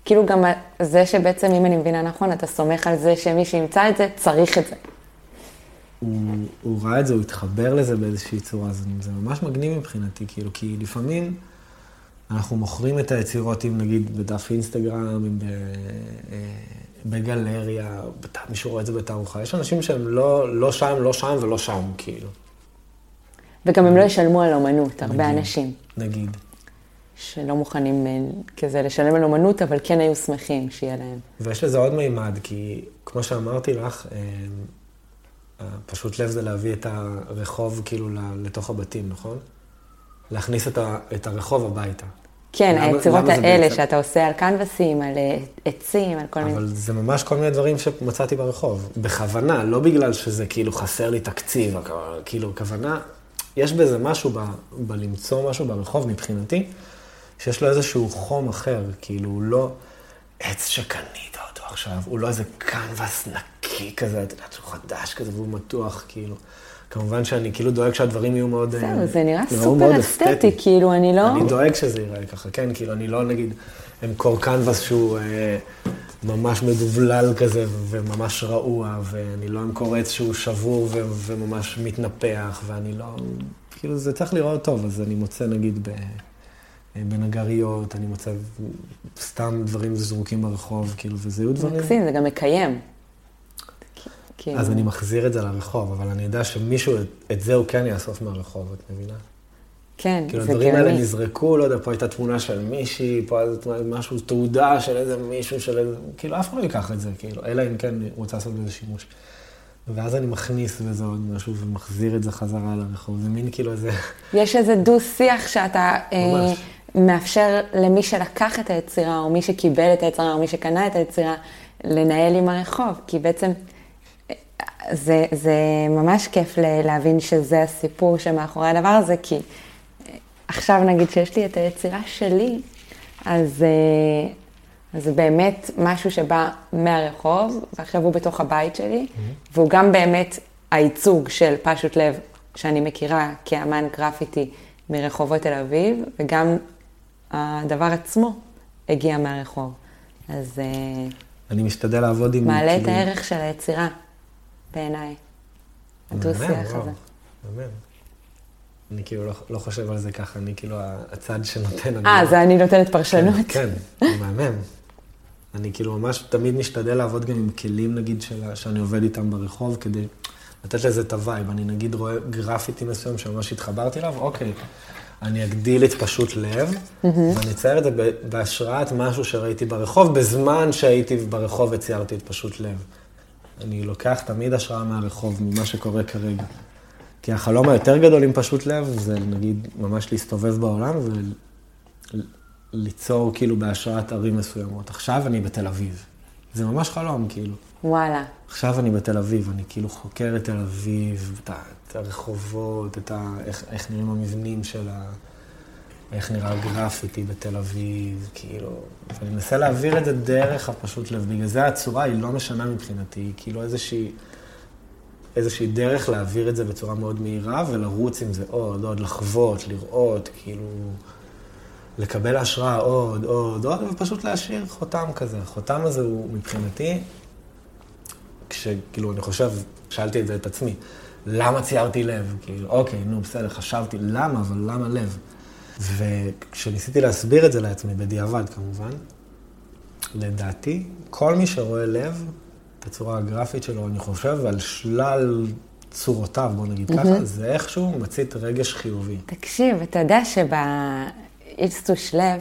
Speaker 3: כאילו גם זה שבעצם, אם אני מבינה נכון, אתה סומך על זה שמי שימצא את זה, צריך את זה.
Speaker 1: הוא, הוא ראה את זה, הוא התחבר לזה באיזושהי צורה, זה, זה ממש מגניב מבחינתי, כאילו, כי לפעמים אנחנו מוכרים את היצירות, אם נגיד בדף אינסטגרם, אם ב, אה, בגלריה, בת- מישהו רואה את זה בתערוכה, יש אנשים שהם לא, לא שם, לא שם ולא שם, כאילו,
Speaker 3: וגם הם לא ישלמו על אומנות, הרבה
Speaker 1: נגיד.
Speaker 3: אנשים
Speaker 1: נגיד.
Speaker 3: שלא מוכנים אה, כזה לשלם על אומנות, אבל כן היו שמחים שיהיה להם.
Speaker 1: ויש לזה עוד מימד, כי כמו שאמרתי לך, אה, אה, פשוט לב זה להביא את הרחוב כאילו לתוך הבתים, נכון? להכניס את, ה, את הרחוב הביתה.
Speaker 3: כן,
Speaker 1: למה-
Speaker 3: היצירות
Speaker 1: למה
Speaker 3: האלה
Speaker 1: בעצם?
Speaker 3: שאתה עושה על קנבסים, על עצים, על כל מיני...
Speaker 1: אבל זה ממש כל מיני דברים שמצאתי ברחוב. בכוונה, לא בגלל שזה כאילו חסר לי תקציב, כאילו, כוונה, יש בזה משהו, ב, בלמצוא משהו ברחוב מבחינתי, שיש לו איזשהו חום אחר, כאילו, הוא לא עץ שקנית אותו עכשיו, הוא לא איזה קנבס נקי כזה, את יודעת, שהוא חדש כזה והוא מתוח, כאילו. כמובן שאני כאילו דואג שהדברים יהיו מאוד...
Speaker 3: זהו,
Speaker 1: אה,
Speaker 3: זה נראה סופר אסתטי, כאילו, אני לא...
Speaker 1: אני דואג שזה ייראה ככה, כן, כאילו, אני לא, נגיד, אמכור קנבס שהוא אה, ממש מדובלל כזה וממש רעוע, ואני לא אמכור עץ שהוא שבור ו- וממש מתנפח, ואני לא... כאילו, זה צריך לראות טוב, אז אני מוצא, נגיד, ב... אה, בנגריות, אני מוצא סתם דברים זרוקים ברחוב, כאילו, וזה היו דברים...
Speaker 3: מקסים, זה גם מקיים. כאילו,
Speaker 1: אז אני מחזיר את זה לרחוב, אבל אני יודע שמישהו, את, זה הוא כן יאסוף מהרחוב, את מבינה?
Speaker 3: כן,
Speaker 1: כאילו,
Speaker 3: זה
Speaker 1: הדברים האלה
Speaker 3: גאוני.
Speaker 1: נזרקו, לא יודע, פה הייתה תמונה של מישהי, פה הייתה משהו, תעודה של איזה מישהו, של איזה... כאילו, אף אחד לא ייקח את זה, כאילו, אלא אם כן הוא רוצה לעשות בזה שימוש. ואז אני מכניס בזה עוד משהו ומחזיר את זה חזרה לרחוב. זה מין כאילו איזה...
Speaker 3: יש איזה דו-שיח שאתה אה,
Speaker 1: ממש.
Speaker 3: מאפשר למי שלקח את היצירה, או מי שקיבל את היצירה, או מי שקנה את היצירה, לנהל עם הרחוב. כי בעצם זה, זה ממש כיף להבין שזה הסיפור שמאחורי הדבר הזה, כי עכשיו נגיד שיש לי את היצירה שלי, אז, אה, אז זה באמת משהו שבא מהרחוב, ועכשיו הוא בתוך הבית שלי, והוא גם באמת הייצוג של פשוט לב שאני מכירה כאמן גרפיטי מרחובות תל אביב, וגם הדבר עצמו הגיע מהרחוב. אז אה,
Speaker 1: אני משתדל לעבוד עם...
Speaker 3: מעלה את הערך של היצירה, בעיניי. הדו-שיח הזה.
Speaker 1: מהמם. אני כאילו לא, לא חושב על זה ככה, אני כאילו הצד שנותן.
Speaker 3: אה,
Speaker 1: לא-
Speaker 3: זה אני נותנת פרשנות?
Speaker 1: כן, כן, מהמם. אני כאילו ממש תמיד משתדל לעבוד גם עם כלים, נגיד, של, שאני עובד איתם ברחוב, כדי לתת לזה את ה vibe. אני נגיד רואה גרפיטי מסוים שממש התחברתי אליו, אוקיי, אני אגדיל את פשוט לב, ואני אצייר את זה בהשראת משהו שראיתי ברחוב, בזמן שהייתי ברחוב וציירתי את פשוט לב. אני לוקח תמיד השראה מהרחוב, ממה שקורה כרגע. כי החלום היותר גדול עם פשוט לב, זה נגיד ממש להסתובב בעולם וליצור כאילו בהשראת ערים מסוימות. עכשיו אני בתל אביב. זה ממש חלום, כאילו.
Speaker 3: וואלה.
Speaker 1: עכשיו אני בתל אביב, אני כאילו חוקר את תל אביב, את הרחובות, את ה... איך, איך נראים המבנים של ה... איך נראה הגרפיטי בתל אביב, כאילו... ואני מנסה להעביר את זה דרך הפשוט לב. בגלל זה הצורה היא לא משנה מבחינתי, היא כאילו איזושהי... איזושהי דרך להעביר את זה בצורה מאוד מהירה ולרוץ עם זה עוד, עוד, לחוות, לראות, כאילו... לקבל השראה עוד, עוד, עוד, ופשוט להשאיר חותם כזה. החותם הזה הוא מבחינתי, כשכאילו, אני חושב, שאלתי את זה את עצמי, למה ציירתי לב? כאילו, אוקיי, נו, בסדר, חשבתי, למה, אבל למה לב? וכשניסיתי להסביר את זה לעצמי, בדיעבד כמובן, לדעתי, כל מי שרואה לב, את הצורה הגרפית שלו, אני חושב, על שלל צורותיו, בוא נגיד ככה, זה איכשהו מצית רגש חיובי.
Speaker 3: תקשיב, אתה יודע שבאינסטוש לב,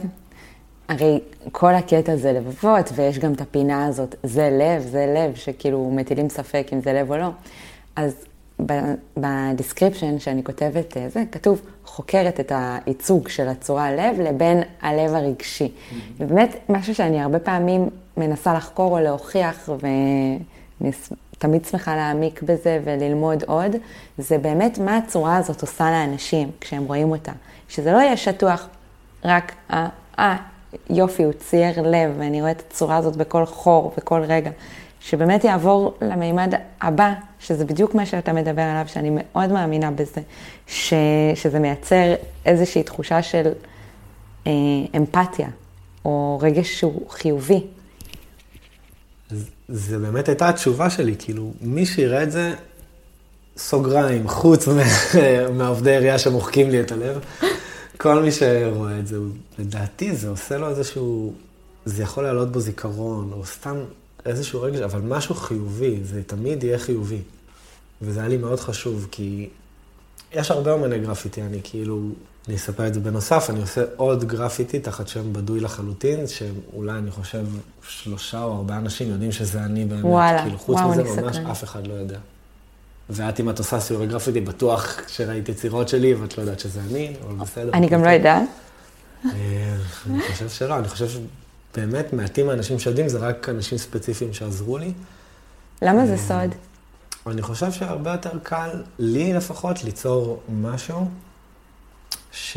Speaker 3: הרי כל הקטע זה לבבות, ויש גם את הפינה הזאת, זה לב, זה לב, שכאילו מטילים ספק אם זה לב או לא. אז ב description שאני כותבת, אה, זה כתוב, חוקרת את הייצוג של הצורה לב לבין הלב הרגשי. ובאמת, משהו שאני הרבה פעמים מנסה לחקור או להוכיח, ואני תמיד שמחה להעמיק בזה וללמוד עוד, זה באמת מה הצורה הזאת עושה לאנשים כשהם רואים אותה. שזה לא יהיה שטוח רק, אה, אה, יופי, הוא צייר לב, ואני רואה את הצורה הזאת בכל חור, בכל רגע. שבאמת יעבור למימד הבא, שזה בדיוק מה שאתה מדבר עליו, שאני מאוד מאמינה בזה, ש, שזה מייצר איזושהי תחושה של אה, אמפתיה, או רגש שהוא חיובי.
Speaker 1: אז זה באמת הייתה התשובה שלי, כאילו, מי שיראה את זה, סוגריים, חוץ מהעובדי עירייה שמוחקים לי את הלב, כל מי שרואה את זה, לדעתי זה עושה לו איזשהו, זה יכול לעלות בו זיכרון, או סתם איזשהו רגש, אבל משהו חיובי, זה תמיד יהיה חיובי. וזה היה לי מאוד חשוב, כי יש הרבה אומני גרפיטי, אני כאילו, אני אספר את זה בנוסף, אני עושה עוד גרפיטי תחת שם בדוי לחלוטין, שאולי אני חושב שלושה או ארבעה אנשים יודעים שזה אני באמת.
Speaker 3: וואלה,
Speaker 1: כאילו, חוץ
Speaker 3: וואו,
Speaker 1: מזה ממש
Speaker 3: סקרנית.
Speaker 1: אף אחד לא יודע. ואת, אם את עושה סיורי גרפיטי, בטוח שראית יצירות שלי, ואת לא יודעת שזה אני, אבל בסדר.
Speaker 3: אני גם לא
Speaker 1: הכל
Speaker 3: יודעת.
Speaker 1: אה, אני חושב שלא, אני חושב שבאמת מעטים מהאנשים שיודעים, זה רק אנשים ספציפיים שעזרו לי.
Speaker 3: למה זה סוד?
Speaker 1: אני חושב שהרבה יותר קל, לי לפחות, ליצור משהו שהוא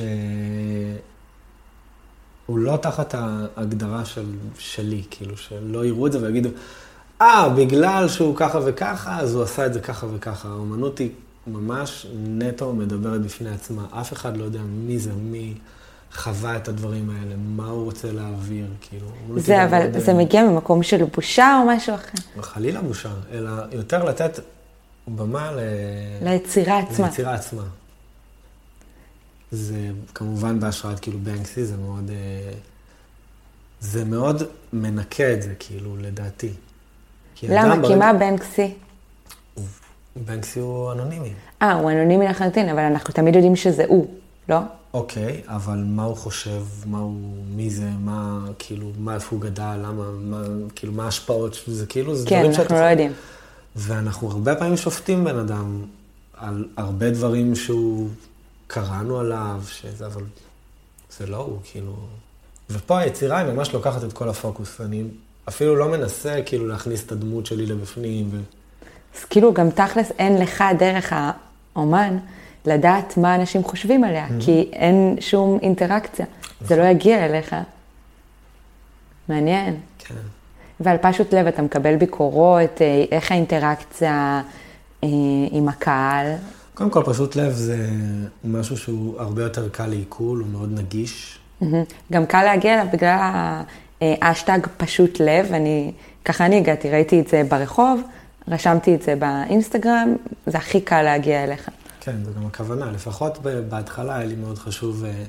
Speaker 1: לא תחת ההגדרה של, שלי, כאילו, שלא יראו את זה ויגידו, אה, בגלל שהוא ככה וככה, אז הוא עשה את זה ככה וככה. האומנות היא ממש נטו מדברת בפני עצמה. אף אחד לא יודע מי זה, מי חווה את הדברים האלה, מה הוא רוצה להעביר, כאילו. היא
Speaker 3: זה, אבל
Speaker 1: מאוד,
Speaker 3: זה מגיע ממקום של בושה או משהו אחר?
Speaker 1: חלילה בושה, אלא יותר לתת במה ל...
Speaker 3: ליצירה עצמה.
Speaker 1: ליצירה עצמה. זה כמובן בהשראת כאילו בנקסי, זה מאוד... אה, זה מאוד מנקה את זה, כאילו, לדעתי. כי
Speaker 3: למה? כי מה בנקסי?
Speaker 1: בנקסי הוא אנונימי.
Speaker 3: אה, הוא אנונימי לחלוטין, אבל אנחנו תמיד יודעים שזה הוא, לא?
Speaker 1: אוקיי, אבל מה הוא חושב, מה הוא, מי זה, מה, כאילו, מה, איפה הוא גדל, למה, מה, כאילו, מה ההשפעות, זה כאילו, זה
Speaker 3: כן,
Speaker 1: דברים שאת
Speaker 3: אנחנו לא יודעים.
Speaker 1: ואנחנו הרבה פעמים שופטים בן אדם על הרבה דברים שהוא, קראנו עליו, שזה, אבל זה לא הוא, כאילו... ופה היצירה היא ממש לוקחת את כל הפוקוס. אני אפילו לא מנסה כאילו להכניס את הדמות שלי לבפנים. ו...
Speaker 3: אז כאילו גם תכלס אין לך דרך האומן לדעת מה אנשים חושבים עליה, mm-hmm. כי אין שום אינטראקציה. זה לא יגיע אליך. מעניין.
Speaker 1: כן.
Speaker 3: ועל פשוט לב אתה מקבל ביקורות, אה, איך האינטראקציה אה, עם הקהל?
Speaker 1: קודם כל, פשוט לב זה משהו שהוא הרבה יותר קל לעיכול, הוא מאוד נגיש.
Speaker 3: גם קל להגיע אליו בגלל האשטג פשוט לב, אני, ככה אני הגעתי, ראיתי את זה ברחוב, רשמתי את זה באינסטגרם, זה הכי קל להגיע אליך.
Speaker 1: כן, זו גם הכוונה, לפחות בהתחלה היה לי מאוד חשוב אה,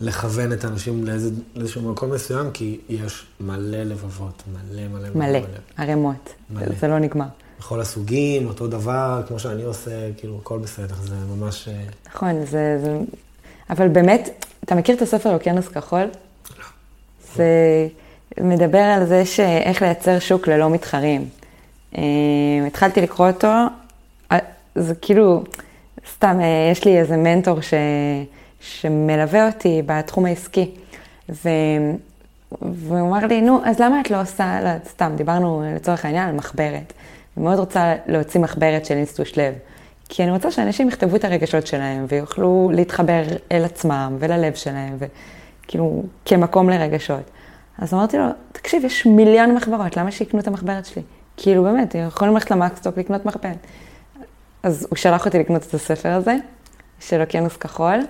Speaker 1: לכוון את האנשים לאיזה, לאיזשהו מקום מסוים, כי יש מלא לבבות, מלא מלא
Speaker 3: מלא. מלא, ערימות, מלא. זה לא נגמר.
Speaker 1: בכל הסוגים, אותו דבר, כמו שאני עושה, כאילו, הכל בסדר, זה ממש... אה,
Speaker 3: נכון, זה, זה... אבל באמת, אתה מכיר את הספר אוקיינוס כחול? זה מדבר על זה שאיך לייצר שוק ללא מתחרים. אה, התחלתי לקרוא אותו, אה, זה כאילו, סתם, יש לי איזה מנטור ש... שמלווה אותי בתחום העסקי. ו... והוא אמר לי, נו, אז למה את לא עושה, לא, סתם, דיברנו לצורך העניין על מחברת. אני מאוד רוצה להוציא מחברת של אינסטוש לב, כי אני רוצה שאנשים יכתבו את הרגשות שלהם ויוכלו להתחבר אל עצמם וללב שלהם, וכאילו, כמקום לרגשות. אז אמרתי לו, תקשיב, יש מיליון מחברות, למה שיקנו את המחברת שלי? כאילו, באמת, יכולים ללכת למקסטוק לקנות מחברת. אז הוא שלח אותי לקנות את הספר הזה, של אוקיינוס כחול.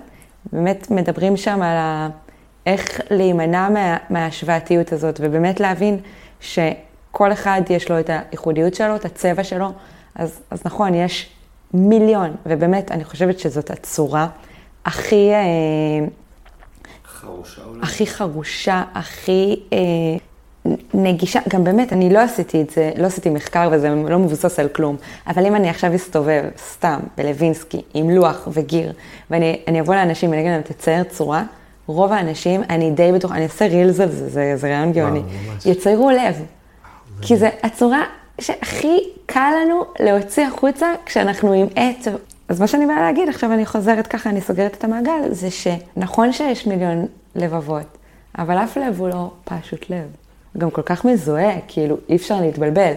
Speaker 3: באמת מדברים שם על ה... איך להימנע מה... מההשוואתיות הזאת, ובאמת להבין ש... כל אחד יש לו את הייחודיות שלו, את הצבע שלו, אז, אז נכון, יש מיליון, ובאמת, אני חושבת שזאת הצורה הכי... אה,
Speaker 1: חרושה אולי.
Speaker 3: הכי חרושה, הכי אה, נגישה, גם באמת, אני לא עשיתי את זה, לא עשיתי מחקר וזה לא מבוסס על כלום, אבל אם אני עכשיו אסתובב סתם בלווינסקי עם לוח וגיר, ואני אבוא לאנשים ואני אגיד להם, תצייר צורה, רוב האנשים, אני די בטוח, אני אעשה רילס על זה, זה, זה רעיון גאוני, יציירו לב. כי זו הצורה שהכי קל לנו להוציא החוצה כשאנחנו עם עט. אז מה שאני באה להגיד, עכשיו אני חוזרת ככה, אני סוגרת את המעגל, זה שנכון שיש מיליון לבבות, אבל אף לב הוא לא פשוט לב. גם כל כך מזוהה, כאילו אי אפשר להתבלבל.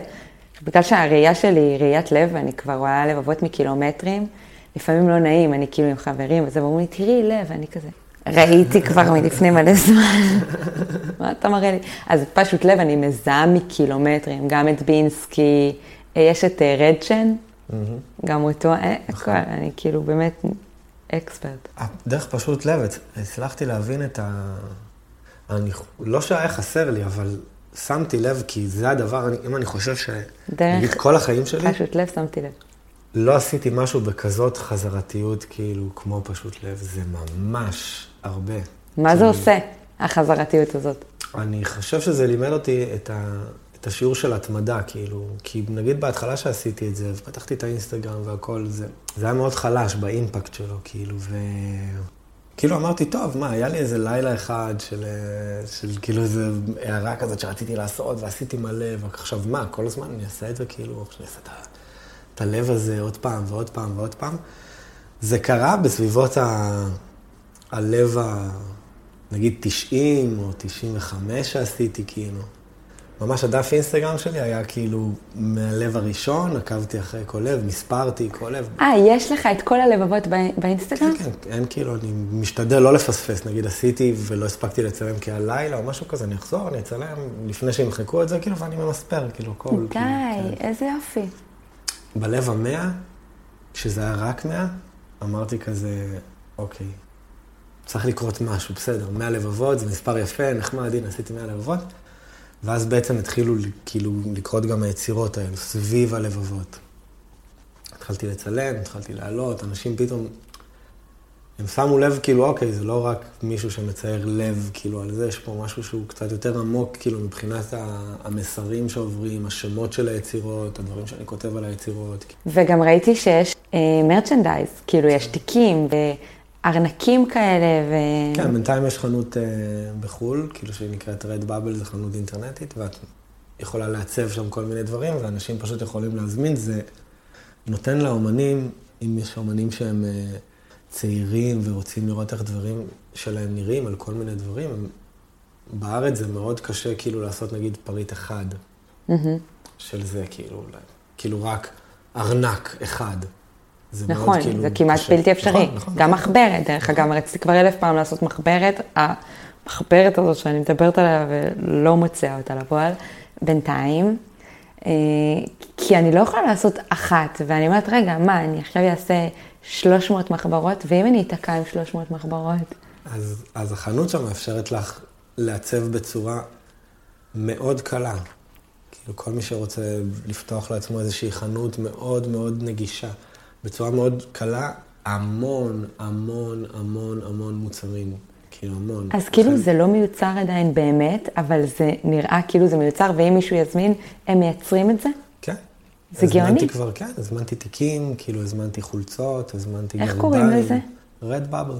Speaker 3: בגלל שהראייה שלי היא ראיית לב, ואני כבר רואה לבבות מקילומטרים, לפעמים לא נעים, אני כאילו עם חברים וזה, ואומרים לי, תראי לב, ואני כזה, ראיתי כבר מלפני מלא זמן. מה אתה מראה לי? אז פשוט לב, אני מזהה מקילומטרים, גם את בינסקי, יש את אה, גם אותו, נכון. אני כאילו באמת אקספרט.
Speaker 1: דרך פשוט לב, הצלחתי להבין את ה... אני, לא שהיה חסר לי, אבל שמתי לב, כי זה הדבר, אם אני חושב ש... דרך... כל החיים שלי...
Speaker 3: פשוט לב שמתי לב.
Speaker 1: לא עשיתי משהו בכזאת חזרתיות, כאילו, כמו פשוט לב, זה ממש הרבה.
Speaker 3: מה זה עושה, החזרתיות הזאת?
Speaker 1: אני חושב שזה לימד אותי את, ה, את השיעור של התמדה, כאילו, כי נגיד בהתחלה שעשיתי את זה, ופתחתי את האינסטגרם והכל, זה, זה היה מאוד חלש באימפקט שלו, כאילו, ו... כאילו אמרתי, טוב, מה, היה לי איזה לילה אחד של, של כאילו איזה הערה כזאת שרציתי לעשות, ועשיתי מלא, ועכשיו מה, כל הזמן אני אעשה את זה, כאילו, אני אעשה את. את הלב הזה עוד פעם ועוד פעם ועוד פעם. זה קרה בסביבות ה... הלב ה... נגיד 90 או 95 שעשיתי, כאילו. ממש הדף אינסטגרם שלי היה כאילו מהלב הראשון, עקבתי אחרי כל לב, מספרתי כל לב.
Speaker 3: אה, יש לך את כל הלבבות באינסטגרם?
Speaker 1: כן, כן, אין כאילו, אני משתדל לא לפספס. נגיד עשיתי ולא הספקתי לצלם כי הלילה או משהו כזה, אני אחזור, אני אצלם לפני שימחקו את זה, כאילו, ואני ממספר, כאילו, כל...
Speaker 3: די, כאילו, כן. איזה יופי.
Speaker 1: בלב המאה, כשזה היה רק מאה, אמרתי כזה, אוקיי, צריך לקרות משהו, בסדר, מאה לבבות, זה מספר יפה, נחמד, הנה, עשיתי מאה לבבות. ואז בעצם התחילו כאילו לקרות גם היצירות האלו, סביב הלבבות. התחלתי לצלם, התחלתי לעלות, אנשים פתאום הם שמו לב, כאילו, אוקיי, זה לא רק מישהו שמצייר לב, כאילו, על זה, יש פה משהו שהוא קצת יותר עמוק, כאילו, מבחינת המסרים שעוברים, השמות של היצירות, הדברים שאני כותב על היצירות.
Speaker 3: וגם ראיתי שיש מרצ'נדייז, uh, כאילו, יש תיקים וארנקים כאלה, ו...
Speaker 1: כן, בינתיים יש חנות uh, בחו"ל, כאילו, שהיא נקראת רד בבל, זו חנות אינטרנטית, יכולה לעצב שם כל מיני דברים, ואנשים פשוט יכולים להזמין. זה נותן לאומנים, אם יש אומנים שהם אה, צעירים ורוצים לראות איך דברים שלהם נראים על כל מיני דברים, הם, בארץ זה מאוד קשה כאילו לעשות נגיד פריט אחד של זה, כאילו, כאילו רק ארנק אחד. זה מאוד
Speaker 3: נכון,
Speaker 1: כאילו
Speaker 3: זה כמעט
Speaker 1: קשה.
Speaker 3: בלתי אפשרי.
Speaker 1: נכון, נכון.
Speaker 3: גם מחברת, דרך אגב, רציתי כבר אלף פעם לעשות מחברת. המחברת הזאת שאני מדברת עליה ולא מוציאה אותה לפועל, בינתיים, אה, כי אני לא יכולה לעשות אחת, ואני אומרת, רגע, מה, אני עכשיו אעשה 300 מחברות, ואם אני אתקע עם 300 מחברות?
Speaker 1: אז, אז החנות שם מאפשרת לך לעצב בצורה מאוד קלה. כאילו, כל מי שרוצה לפתוח לעצמו איזושהי חנות מאוד מאוד נגישה, בצורה מאוד קלה, המון, המון, המון, המון מוצרים. כאילו, המון.
Speaker 3: אז כאילו זה לא מיוצר עדיין באמת, אבל זה נראה כאילו זה מיוצר, ואם מישהו יזמין, הם מייצרים את זה?
Speaker 1: כן.
Speaker 3: זה גאוני.
Speaker 1: הזמנתי כבר, כן, הזמנתי תיקים, כאילו, הזמנתי חולצות, הזמנתי
Speaker 3: איך
Speaker 1: גרביים.
Speaker 3: קוראים לזה?
Speaker 1: רד בבל.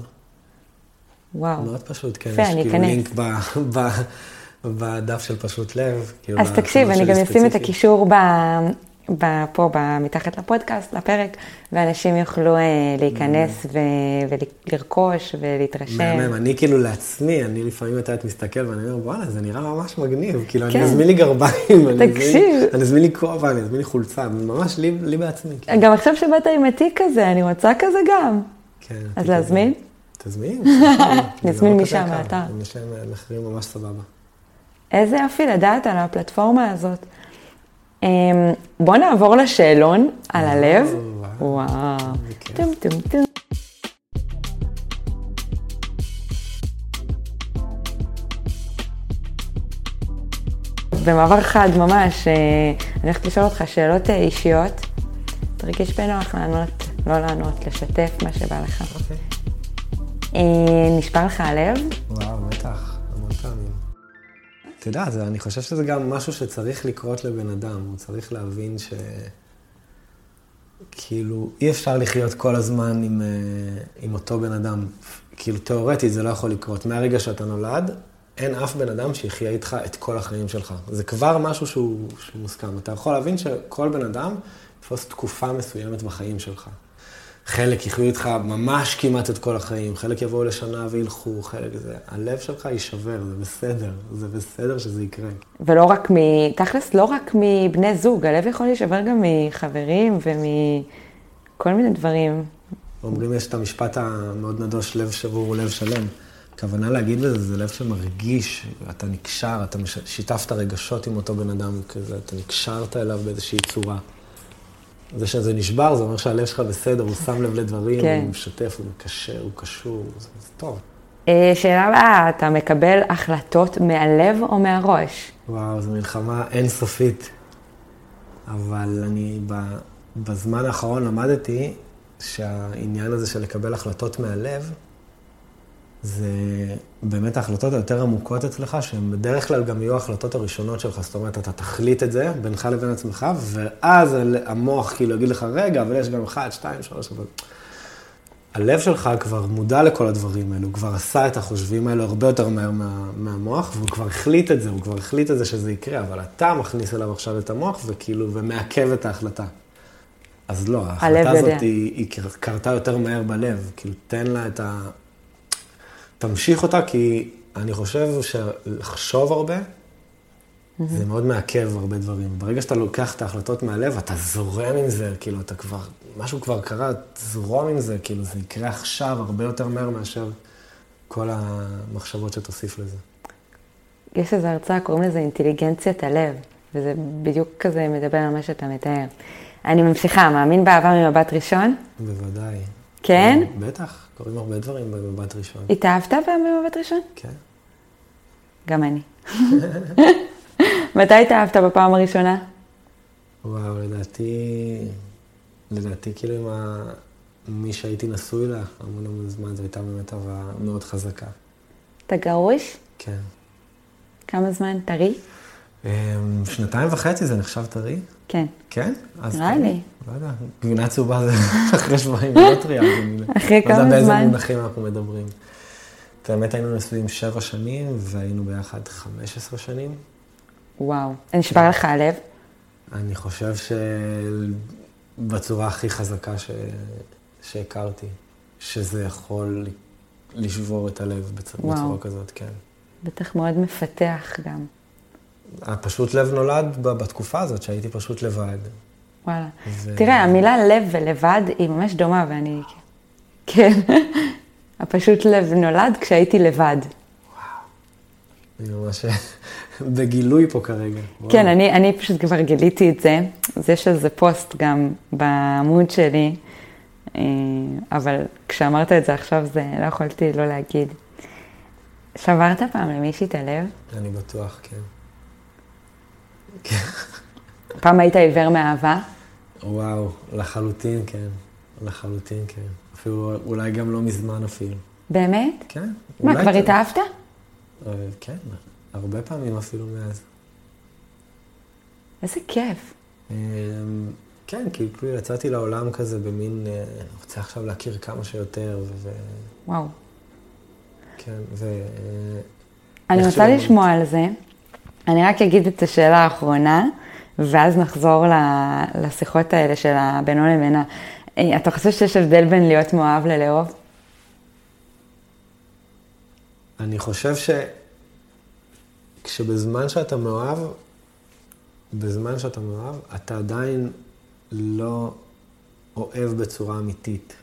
Speaker 3: וואו.
Speaker 1: מאוד פשוט, כן. יש
Speaker 3: אני
Speaker 1: כאילו. לינק בדף של פשוט לב. כאילו
Speaker 3: אז תקשיב, אני גם אשים את. הקישור פה, מתחת לפודקאסט, לפרק, ואנשים יוכלו אה, להיכנס ו- ולרכוש ולהתרשם.
Speaker 1: מהמם, אני כאילו לעצמי, אני לפעמים יותר מסתכל ואני אומר, וואלה, זה נראה ממש מגניב. כאילו,
Speaker 3: כן.
Speaker 1: אני אזמין לי גרביים, אני אזמין- לי כובע, אני אזמין לי חולצה, ממש לי בעצמי. כאילו.
Speaker 3: גם עכשיו שבאת עם התיק כזה, אני רוצה כזה גם.
Speaker 1: כן,
Speaker 3: אז להזמין?
Speaker 1: תזמין.
Speaker 3: נזמין
Speaker 1: לא
Speaker 3: משם. מהאתר.
Speaker 1: יש להם אה, מחירים ממש סבבה.
Speaker 3: איזה יופי לדעת על הפלטפורמה הזאת. אמ, בוא נעבור לשאלון על הלב.
Speaker 1: וואו.
Speaker 3: טום טום טום. במעבר חד ממש, אה, אני הולכת לשאול אותך שאלות אה, אישיות. תרגיש בנוח לענות, לא לענות, לשתף מה שבא לך.
Speaker 1: אוקיי.
Speaker 3: אה, נשבר לך הלב?
Speaker 1: וואו, בטח. אתה יודע, זה, אני חושב שזה גם משהו שצריך לקרות לבן אדם. הוא צריך להבין ש... כאילו, אי אפשר לחיות כל הזמן עם, אה, עם אותו בן אדם. כאילו, תיאורטית זה לא יכול לקרות. מהרגע שאתה נולד, אין אף בן אדם שיחיה איתך את כל החיים שלך. זה כבר משהו שהוא, שהוא מוסכם. אתה יכול להבין שכל בן אדם יתפוס תקופה מסוימת בחיים שלך. חלק יחיו איתך ממש כמעט את כל החיים, חלק יבואו לשנה וילכו, חלק זה... הלב שלך יישבר, זה בסדר, זה בסדר שזה יקרה.
Speaker 3: ולא רק מ... תכלס, לא רק מבני זוג, הלב יכול להישבר גם מחברים ומכל מיני דברים.
Speaker 1: אומרים, יש את המשפט המאוד נדוש, לב שבור הוא לב שלם. הכוונה להגיד בזה, זה לב שמרגיש, אתה נקשר, אתה. שיתפת רגשות עם אותו בן אדם כזה, אתה נקשרת אליו באיזושהי צורה. זה שזה נשבר, זה אומר שהלב שלך בסדר, הוא שם לב לדברים,
Speaker 3: כן.
Speaker 1: הוא משתף, הוא מקשר, הוא קשור, זה, זה טוב.
Speaker 3: אה, שאלה הבאה, אתה מקבל החלטות מהלב או מהראש?
Speaker 1: וואו, זו מלחמה אינסופית. אבל אני בזמן האחרון למדתי שהעניין הזה של לקבל החלטות מהלב, זה באמת ההחלטות היותר עמוקות אצלך, שהן בדרך כלל גם יהיו ההחלטות הראשונות שלך. זאת אומרת, אתה תחליט את זה בינך לבין עצמך, ואז המוח כאילו יגיד לך, רגע, אבל יש גם אחד, שתיים, שלוש, אבל... הלב שלך כבר מודע לכל הדברים האלו, הוא כבר עשה את החושבים האלו הרבה יותר מהר מה, מהמוח, והוא כבר החליט את זה, הוא כבר החליט את זה שזה יקרה, אבל אתה מכניס אליו עכשיו את המוח, וכאילו, ומעכב את ההחלטה. אז לא, ההחלטה הזאת. היא, היא קרתה יותר מהר בלב, כאילו, תן לה את ה... תמשיך אותה, כי אני חושב שלחשוב הרבה, זה מאוד מעכב הרבה דברים. ברגע שאתה לוקח את ההחלטות מהלב, אתה זורם עם זה, כאילו, אתה כבר, משהו כבר קרה, תזרום עם זה, כאילו, זה יקרה עכשיו הרבה יותר מהר מאשר כל המחשבות שתוסיף לזה.
Speaker 3: יש איזו הרצאה, קוראים לזה אינטליגנציית הלב, וזה בדיוק כזה מדבר על מה שאתה מתאר. אני ממשיכה, מאמין באהבה ממבט ראשון?
Speaker 1: בוודאי.
Speaker 3: כן?
Speaker 1: בטח, קורים הרבה דברים במבט ראשון.
Speaker 3: התאהבת במבט ראשון?
Speaker 1: כן.
Speaker 3: גם אני. מתי התאהבת בפעם הראשונה?
Speaker 1: וואו, לדעתי, לדעתי כאילו עם ה... מי שהייתי נשוי לה המון המון זמן, זו הייתה באמת אהבה מאוד חזקה.
Speaker 3: אתה גרוש?
Speaker 1: כן.
Speaker 3: כמה זמן? טרי?
Speaker 1: אמ, שנתיים וחצי זה נחשב טרי?
Speaker 3: כן.
Speaker 1: כן? אז
Speaker 3: נראה. לי.
Speaker 1: לא יודע, גבינה צהובה זה אחרי שבועיים לא טריה. אז אני
Speaker 3: אחרי
Speaker 1: לא יודע
Speaker 3: כמה
Speaker 1: באיזה
Speaker 3: זמן?
Speaker 1: מונחים אנחנו מדברים. באמת היינו נשואים שבע שנים, והיינו ביחד 15 שנים.
Speaker 3: וואו. נשבר לך הלב?
Speaker 1: אני חושב שבצורה הכי חזקה ש... שהכרתי, שזה יכול לשבור את הלב בצ... בצורה כזאת, כן.
Speaker 3: בטח מאוד מפתח גם.
Speaker 1: פשוט לב נולד בתקופה הזאת, שהייתי פשוט לבד.
Speaker 3: וואלה.
Speaker 1: ו-
Speaker 3: תראה, המילה לב ולבד היא ממש דומה, ואני... כן. הפשוט לב נולד כשהייתי לבד.
Speaker 1: אני ממש בגילוי פה כרגע. וואו.
Speaker 3: כן, אני, אני פשוט כבר גיליתי את זה. אז יש על זה פוסט גם בעמוד שלי, אה, אבל כשאמרת את זה עכשיו, זה לא יכולתי לא להגיד. שברת פעם למישהי את הלב?
Speaker 1: אני בטוח, כן.
Speaker 3: פעם היית עיוור מאהבה?
Speaker 1: וואו, לחלוטין כן. לחלוטין כן. אפילו אולי גם לא מזמן אפילו.
Speaker 3: באמת?
Speaker 1: כן.
Speaker 3: מה, כבר
Speaker 1: כן.
Speaker 3: התאהבת?
Speaker 1: אה, כן, הרבה פעמים אפילו מאז.
Speaker 3: איזה כיף.
Speaker 1: אמ, כן, כי כאילו יצאתי לעולם כזה במין, אה, אני רוצה עכשיו להכיר כמה שיותר, ו...
Speaker 3: וואו.
Speaker 1: כן, ו... אה,
Speaker 3: אני רוצה לשמוע על זה. אני רק אגיד את השאלה האחרונה, ואז נחזור לשיחות האלה של הבינו לבינה. אה, אתה חושב שיש הבדל בין להיות מאוהב ללאהוב?
Speaker 1: אני חושב ש... כשבזמן שאתה מאוהב, בזמן שאתה מאוהב, אתה עדיין לא אוהב בצורה אמיתית.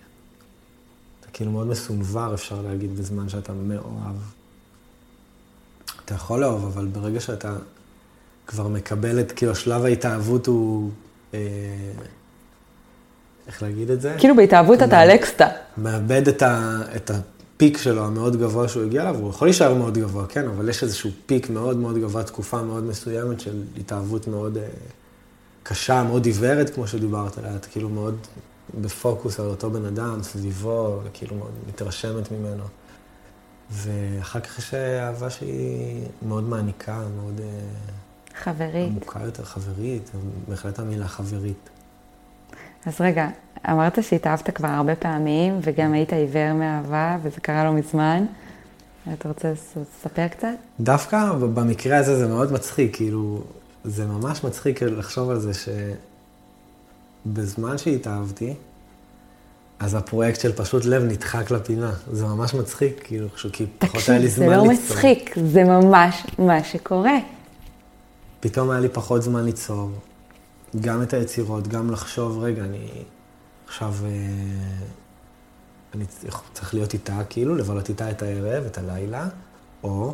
Speaker 1: אתה כאילו מאוד מסונבר, אפשר להגיד, בזמן שאתה מאוהב. אתה יכול לאהוב, אבל ברגע שאתה כבר מקבל את, כאילו, שלב ההתאהבות הוא... אה, איך להגיד את זה?
Speaker 3: כאילו בהתאהבות אתה על אקסטה.
Speaker 1: מאבד את, ה, את הפיק שלו המאוד גבוה שהוא הגיע אליו, הוא יכול להישאר מאוד גבוה, כן, אבל יש איזשהו פיק מאוד מאוד גבוה, תקופה מאוד מסוימת של התאהבות מאוד אה, קשה, מאוד עיוורת, כמו שדיברת עליה, את כאילו מאוד בפוקוס על אותו בן אדם, סביבו, וכאילו מאוד מתרשמת ממנו. ואחר כך יש אהבה שהיא מאוד מעניקה, מאוד אה,
Speaker 3: חברית.
Speaker 1: עמוקה יותר, חברית, בהחלט המילה חברית.
Speaker 3: אז רגע, אמרת שהתאהבת כבר הרבה פעמים, וגם היית עיוור מאהבה, וזה קרה לא מזמן. אתה רוצה לס- לספר קצת?
Speaker 1: דווקא במקרה הזה זה מאוד מצחיק, כאילו, זה ממש מצחיק לחשוב על זה שבזמן שהתאהבתי, אז הפרויקט של פשוט לב נדחק לפינה. זה ממש מצחיק, כאילו, כי פחות היה לי
Speaker 3: תקשיב,
Speaker 1: זמן
Speaker 3: זה לא
Speaker 1: ליצור.
Speaker 3: מצחיק, זה ממש מה שקורה.
Speaker 1: פתאום היה לי פחות זמן ליצור, גם את היצירות, גם לחשוב, רגע, אני עכשיו, אה, אני צריך- להיות איתה, כאילו, לבלות איתה את הערב, את הלילה, או...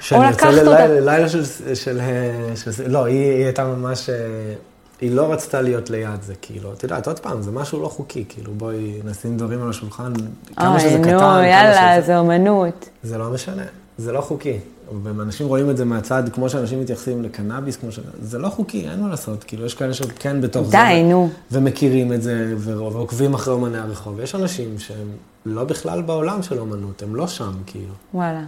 Speaker 1: שאני יוצא. ללילה לילה של, של, אה, של... לא, היא, היא הייתה ממש... היא לא רצתה להיות ליד זה, כאילו. את יודעת, עוד פעם, זה משהו לא חוקי, כאילו, בואי נשים דברים על השולחן, כמה שזה
Speaker 3: אוי,
Speaker 1: קטן,
Speaker 3: נו,
Speaker 1: כמה
Speaker 3: יאללה,
Speaker 1: שזה...
Speaker 3: זה אומנות.
Speaker 1: זה לא משנה, זה לא חוקי. ואנשים רואים את זה מהצד, כמו שאנשים מתייחסים לקנאביס, כמו ש... זה לא חוקי, אין מה לעשות. כאילו, יש כאלה שכן בתוך זה.
Speaker 3: די, נו.
Speaker 1: ומכירים את זה, ועוקבים אחרי אומני הרחוב. יש אנשים שהם לא בכלל בעולם של אומנות, הם לא שם, כאילו.
Speaker 3: וואלה.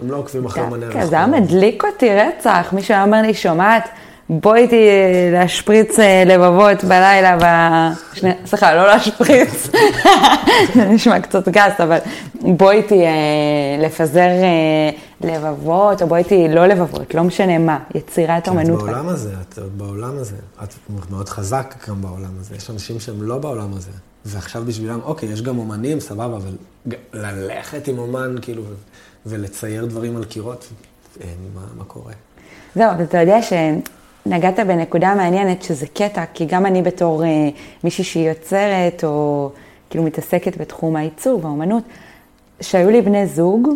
Speaker 1: הם לא עוקבים אחרי אומני הרחוב.
Speaker 3: כן, זה היה מדליק אותי רצח. מישהו היה אומר לי, שומעת, בואי איתי אה, להשפריץ אה, לבבות בלילה ב... שני... סליחה, לא להשפריץ, זה נשמע קצת גס, אבל בואי איתי אה, לפזר לבבות, או בואי איתי לא לבבות, לא משנה מה, יצירת
Speaker 1: את
Speaker 3: אומנות.
Speaker 1: בעולם הזה, את בעולם הזה. את מאוד חזק גם בעולם הזה. יש אנשים שהם לא בעולם הזה. ועכשיו בשבילם, אוקיי, יש גם אומנים, סבבה, אבל ללכת עם אומן, כאילו, ולצייר דברים על קירות, מה, מה קורה?
Speaker 3: זהו, אתה יודע שנגעת בנקודה מעניינת, שזה קטע, כי גם אני בתור אה, מישהי שהיא יוצרת, או כאילו מתעסקת בתחום העיצוב, האומנות, שהיו לי בני זוג,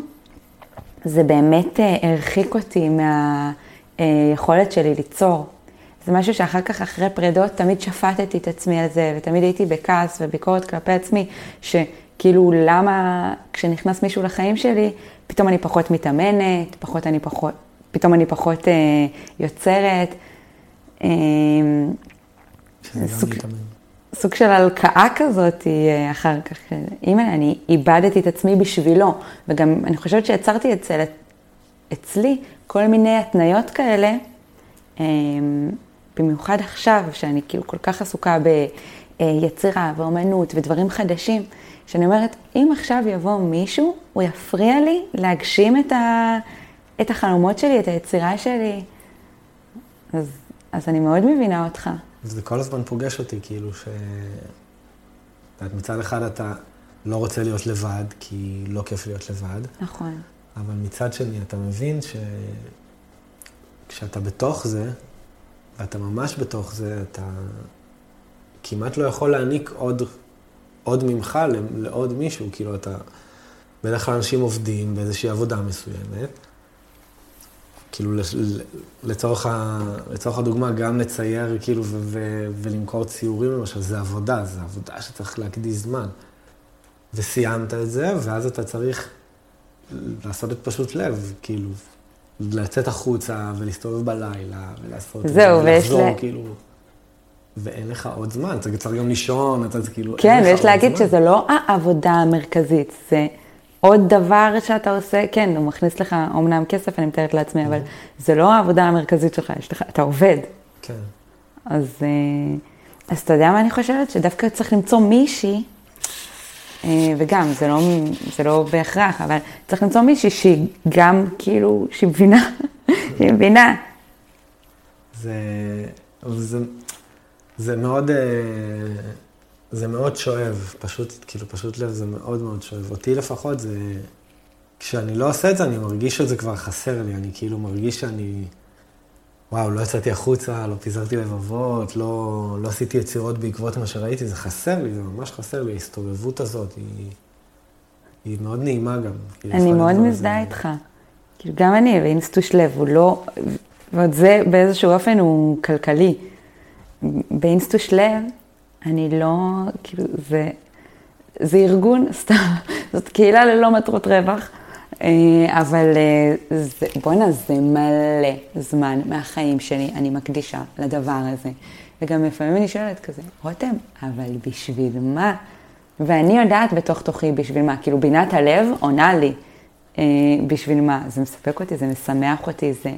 Speaker 3: זה באמת אה, הרחיק אותי מהיכולת שלי ליצור. זה משהו שאחר כך, אחרי פרידות, תמיד שפטתי את עצמי על זה, ותמיד הייתי בכעס וביקורת כלפי עצמי, שכאילו למה כשנכנס מישהו לחיים שלי, פתאום אני פחות מתאמנת, פחות אני פחות, פתאום אני פחות אה, יוצרת. סוג-. סוג של הלקאה כזאת אה, אחר כך. אם אני איבדתי את עצמי בשבילו, וגם אני חושבת שיצרתי אצל, אצלי כל מיני התניות כאלה, אה, במיוחד עכשיו, שאני כאילו כל כך עסוקה ביצירה ואומנות ודברים חדשים, שאני אומרת, אם עכשיו יבוא מישהו, הוא יפריע לי להגשים את, ה, את החלומות שלי, את היצירה שלי. אז, אז אני מאוד מבינה אותך.
Speaker 1: זה כל הזמן פוגש אותי, כאילו ש... את מצד אחד אתה לא רוצה להיות לבד, כי לא כיף להיות לבד,
Speaker 3: נכון.
Speaker 1: אבל מצד שני אתה מבין שכשאתה בתוך זה, ואתה ממש בתוך זה, אתה כמעט לא יכול להעניק עוד, עוד ממך לעוד מישהו, כאילו אתה... בדרך כלל אנשים עובדים באיזושהי עבודה מסוימת. כאילו לצורך, ה, לצורך הדוגמה, גם לצייר כאילו ו, ו, ולמכור ציורים למשל, זה עבודה, זה עבודה שצריך להקדיש זמן. וסיימת את זה, ואז אתה צריך לעשות את פשוט לב, כאילו, לצאת החוצה ולהסתובב בלילה ולעשות את
Speaker 3: זה, ולחזור,
Speaker 1: לה... כאילו, ואין לך עוד זמן, אתה צריך גם לישון, אתה כאילו,
Speaker 3: כן, ויש להגיד זמן. שזה לא העבודה המרכזית, זה... עוד דבר שאתה עושה, כן, הוא מכניס לך אומנם כסף, אני מתארת לעצמי, אבל זה לא העבודה המרכזית שלך, יש לך, אתה עובד.
Speaker 1: כן.
Speaker 3: אז, אה, אז אתה יודע מה אני חושבת? שדווקא צריך למצוא מישהי, אה, וגם, זה לא, זה לא בהכרח, אבל צריך למצוא מישהי שהיא גם, כאילו, שהיא מבינה, שהיא מבינה.
Speaker 1: זה, זה, זה מאוד... זה מאוד שואב, פשוט, כאילו, פשוט לב זה מאוד מאוד שואב. אותי לפחות זה... כשאני לא עושה את זה, אני מרגיש שזה כבר חסר לי. אני כאילו מרגיש שאני... וואו, לא יצאתי החוצה, לא פיזרתי לבבות, לא, לא עשיתי יצירות בעקבות מה שראיתי, זה חסר לי, זה ממש חסר לי. ההסתובבות הזאת היא, היא מאוד נעימה גם.
Speaker 3: כאילו, אני מאוד מזדהה זה... איתך. כאילו, גם אני, ואינסטוש לב, הוא לא... ועוד זה באיזשהו אופן הוא כלכלי. באינסטוש לב, אני לא, כאילו, זה, זה ארגון, סתם, זאת קהילה ללא מטרות רווח, אה, אבל אה, בואנה, זה מלא זמן מהחיים שלי, אני מקדישה לדבר הזה. וגם לפעמים אני שואלת כזה, רותם, אבל בשביל מה? ואני יודעת בתוך תוכי בשביל מה, כאילו בינת הלב עונה לי אה, בשביל מה. זה מספק אותי, זה משמח אותי, זה,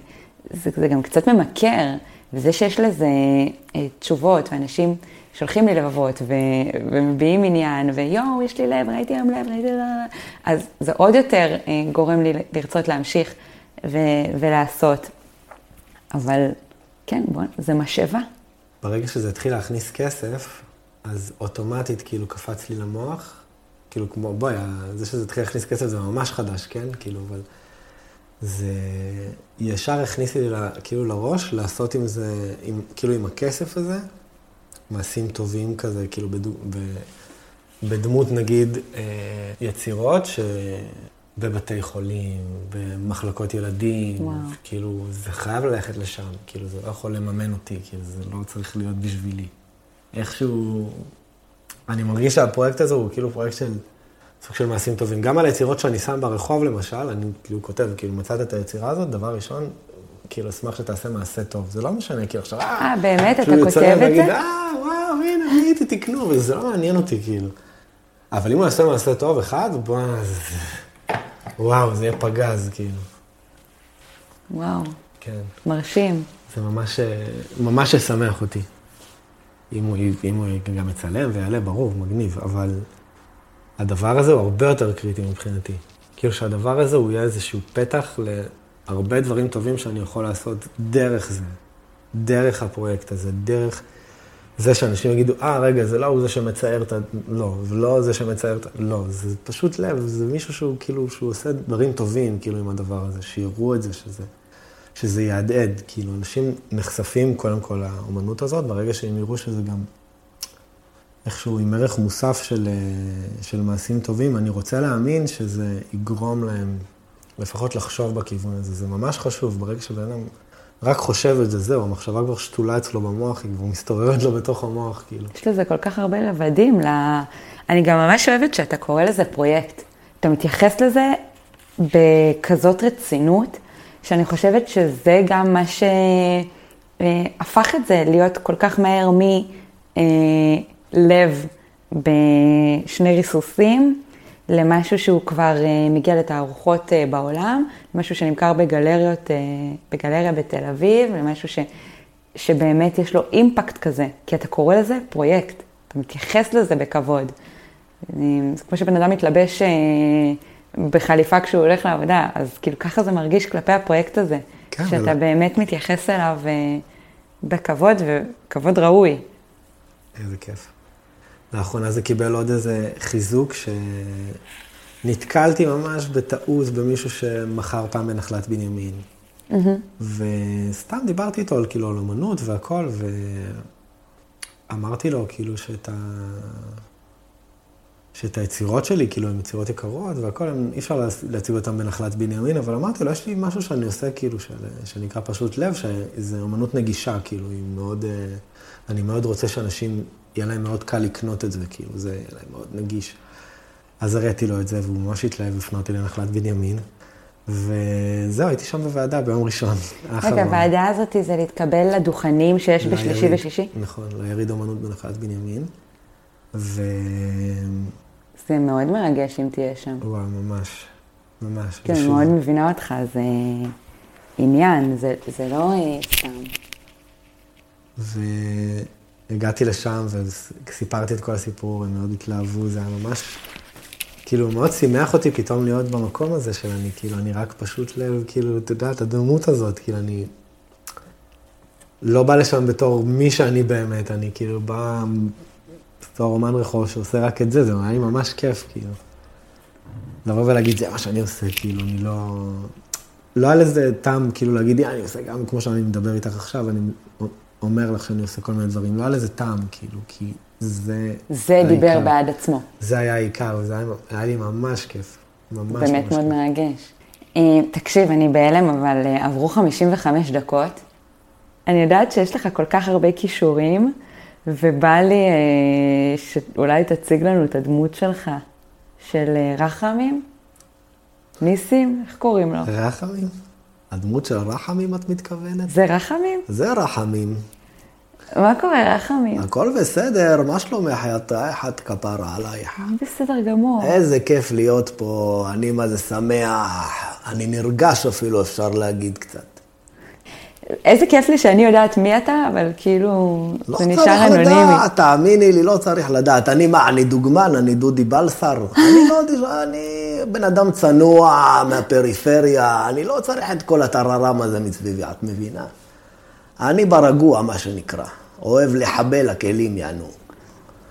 Speaker 3: זה, זה גם קצת ממכר, וזה שיש לזה אה, תשובות, ואנשים שולחים לי לבבות ו- ומביעים עניין, ויואו, יש לי לב, ראיתי היום לב, ראיתי... אז זה עוד יותר אה, גורם לי לרצות להמשיך ו- ולעשות. אבל כן, בוא, זה משאבה.
Speaker 1: ברגע שזה התחיל להכניס כסף, אז אוטומטית כאילו קפץ לי למוח, כאילו כמו, בואי, זה שזה התחיל להכניס כסף זה ממש חדש, כן? כאילו, אבל זה ישר הכניס לי כאילו לראש לעשות עם זה, עם, כאילו עם הכסף הזה, מעשים טובים כזה, כאילו בדו, ב, בדמות נגיד אה, יצירות שבבתי חולים, במחלקות ילדים, וואו. כאילו זה חייב ללכת לשם, כאילו זה לא יכול לממן אותי, כאילו זה לא צריך להיות בשבילי. איכשהו, אני מרגיש שהפרויקט הזה הוא כאילו פרויקט של סוג של מעשים טובים. גם על היצירות שאני שם ברחוב למשל, אני כאילו כותב, כאילו מצאת את היצירה הזאת, דבר ראשון, כאילו אשמח שתעשה מעשה טוב. זה לא משנה, כאילו עכשיו,
Speaker 3: אה, באמת, אתה כותב את זה?
Speaker 1: אה, הנה, ראיתי, תקנו, וזה לא מעניין אותי, כאילו. אבל אם הוא יעשה מעשה טוב אחד, בוא, וואו, זה יהיה פגז, כאילו.
Speaker 3: וואו.
Speaker 1: כן.
Speaker 3: מרשים.
Speaker 1: זה ממש, ממש ישמח אותי. אם הוא, אם הוא גם יצלם ויעלה, ברור, מגניב, אבל הדבר הזה הוא הרבה יותר קריטי מבחינתי. כאילו שהדבר הזה הוא יהיה איזשהו פתח להרבה דברים טובים שאני יכול לעשות דרך זה, דרך הפרויקט הזה, דרך זה שאנשים יגידו, אה, רגע, זה לא הוא זה שמצייר את ה... לא, ולא זה שמצייר את ה... לא, זה פשוט לב, זה מישהו שהוא כאילו, שהוא עושה דברים טובים, כאילו, עם הדבר הזה, שיראו את זה, שזה, שזה יהדהד. כאילו, אנשים נחשפים קודם כל לאומנות הזאת, ברגע שהם יראו שזה גם איכשהו עם ערך מוסף של, אה, של מעשים טובים, אני רוצה להאמין שזה יגרום להם לפחות לחשוב בכיוון הזה. זה ממש חשוב, ברגע שבן אדם... רק חושב את זה, זהו, המחשבה כבר שתולה אצלו במוח, היא כבר מסתובבת לו בתוך המוח, כאילו.
Speaker 3: יש לזה כל כך הרבה לבדים. ל... אני גם ממש אוהבת שאתה קורא לזה פרויקט. אתה מתייחס לזה בכזאת רצינות, שאני חושבת שזה גם מה שהפך את זה להיות כל כך מהר מלב בשני ריסוסים למשהו שהוא כבר uh, מגיע לתערוכות uh, בעולם, משהו שנמכר בגלריות, uh, בגלריה בתל אביב, למשהו ש, שבאמת יש לו אימפקט כזה, כי אתה קורא לזה פרויקט, אתה מתייחס לזה בכבוד. זה כמו שבן אדם מתלבש בחליפה כשהוא הולך לעבודה, אז כאילו ככה זה מרגיש כלפי הפרויקט הזה, כן, שאתה ולא... באמת מתייחס אליו בכבוד וכבוד ראוי.
Speaker 1: איזה כיף. לאחרונה זה קיבל עוד איזה חיזוק שנתקלתי ממש בטעות במישהו שמכר פעם בנחלת בנימין. וסתם דיברתי איתו על כאילו על אמנות והכל, ואמרתי לו כאילו שאת ה... שאת היצירות שלי, כאילו, הן יצירות יקרות והכל, הם, אי אפשר להציג אותן בנחלת בנימין, אבל אמרתי לו, יש לי משהו שאני עושה, כאילו, של, שנקרא פשוט לב, שזה אמנות נגישה, כאילו, היא מאוד, אה, אני מאוד רוצה שאנשים, יהיה להם מאוד קל לקנות את זה, כאילו, זה יהיה להם מאוד נגיש. אז הראיתי לו את זה, והוא ממש התלהב, הפנה אותי לנחלת בנימין. וזהו, הייתי שם בוועדה ביום ראשון.
Speaker 3: רגע, הוועדה הזאת זה להתקבל לדוכנים שיש בשלישי ושישי?
Speaker 1: נכון, ליריד אומנות בנחלת בנימין. ו...
Speaker 3: זה מאוד מרגש אם תהיה שם.
Speaker 1: וואו, ממש, ממש.
Speaker 3: כן, אני מאוד מבינה אותך, זה עניין, זה, זה לא אה, סתם.
Speaker 1: והגעתי לשם וסיפרתי את כל הסיפור, הם מאוד התלהבו, זה היה ממש, כאילו, מאוד שימח אותי פתאום להיות במקום הזה של אני, כאילו, אני רק פשוט לב, כאילו, אתה יודע, את הדמות הזאת, כאילו, אני לא בא לשם בתור מי שאני באמת, אני כאילו בא בתור אומן רחוב שעושה רק את זה, זה היה לי ממש כיף, כאילו. לבוא ולהגיד, זה מה שאני עושה, כאילו, אני לא... לא היה לזה טעם, כאילו, להגיד, אני עושה גם כמו שאני מדבר איתך עכשיו, אני אומר לך שאני עושה כל מיני דברים. לא היה לזה טעם, כאילו, כי זה...
Speaker 3: זה דיבר בעד עצמו.
Speaker 1: זה היה העיקר, וזה היה, היה לי ממש כיף. ממש
Speaker 3: באמת ממש מאוד כיף. מרגש. אה, תקשיב, אני בהלם, אבל אה, עברו 55 דקות. אני יודעת שיש לך כל כך הרבה כישורים. ובא לי אה, שאולי תציג לנו את הדמות שלך, של רחמים? ניסים? איך קוראים לו?
Speaker 1: רחמים? הדמות של רחמים את מתכוונת?
Speaker 3: זה רחמים?
Speaker 1: זה רחמים.
Speaker 3: מה קורה, רחמים?
Speaker 1: הכל בסדר, מה שלומך? את אחת כפרה עלייך.
Speaker 3: בסדר גמור.
Speaker 1: איזה כיף להיות פה, אני מה זה שמח, אני נרגש אפילו, אפשר להגיד קצת.
Speaker 3: איזה כיף לי שאני יודעת מי אתה, אבל כאילו,
Speaker 1: לא
Speaker 3: זה נשאר אנונימי.
Speaker 1: לא צריך לדעת, תאמיני לי, לא צריך לדעת. אני מה, אני דוגמן, אני דודי בלסר? אני לא, אני בן אדם צנוע מהפריפריה, אני לא צריך את כל הטררם הזה מסביבי, את מבינה? אני ברגוע, מה שנקרא. אוהב לחבל הכלים, יענו.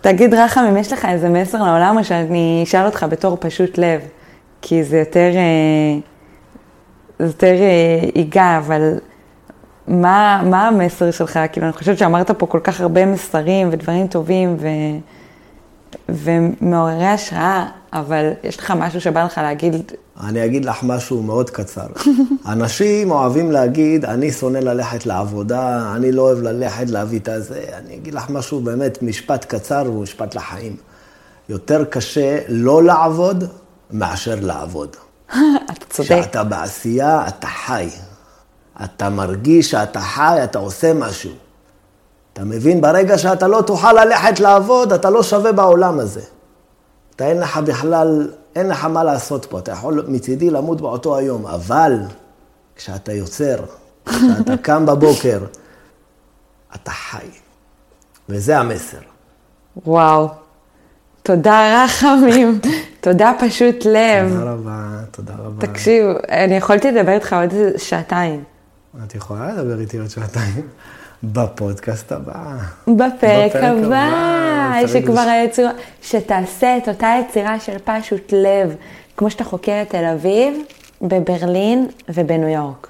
Speaker 3: תגיד, רחם, אם יש לך איזה מסר לעולם, או שאני אשאל אותך בתור פשוט לב, כי זה יותר, אה, זה יותר אה, ייגע, אבל... מה, מה המסר שלך? כאילו, אני חושבת שאמרת פה כל כך הרבה מסרים ודברים טובים ו... ומעוררי השראה, אבל יש לך משהו שבא לך להגיד?
Speaker 1: אני אגיד לך משהו מאוד קצר. אנשים אוהבים להגיד, אני שונא ללכת לעבודה, אני לא אוהב ללכת להביא את הזה. אני אגיד לך משהו באמת, משפט קצר ומשפט לחיים. יותר קשה לא לעבוד מאשר לעבוד.
Speaker 3: אתה צודק.
Speaker 1: כשאתה בעשייה, אתה חי. אתה מרגיש שאתה חי, אתה עושה משהו. אתה מבין? ברגע שאתה לא תוכל ללכת לעבוד, אתה לא שווה בעולם הזה. אתה אין לך בכלל, אין לך מה לעשות פה. אתה יכול מצידי למות באותו היום, אבל כשאתה יוצר, כשאתה קם בבוקר, אתה חי. וזה המסר.
Speaker 3: וואו. תודה רחמים, תודה פשוט לב.
Speaker 1: תודה רבה, תודה רבה.
Speaker 3: תקשיב, אני יכולתי לדבר איתך עוד שעתיים.
Speaker 1: את יכולה לדבר איתי עוד שעתיים בפודקאסט הבא.
Speaker 3: בפרק הבא, שכבר היצירה, שתעשה את אותה יצירה של פשוט לב, כמו שאתה חוקר את תל אביב, בברלין ובניו יורק.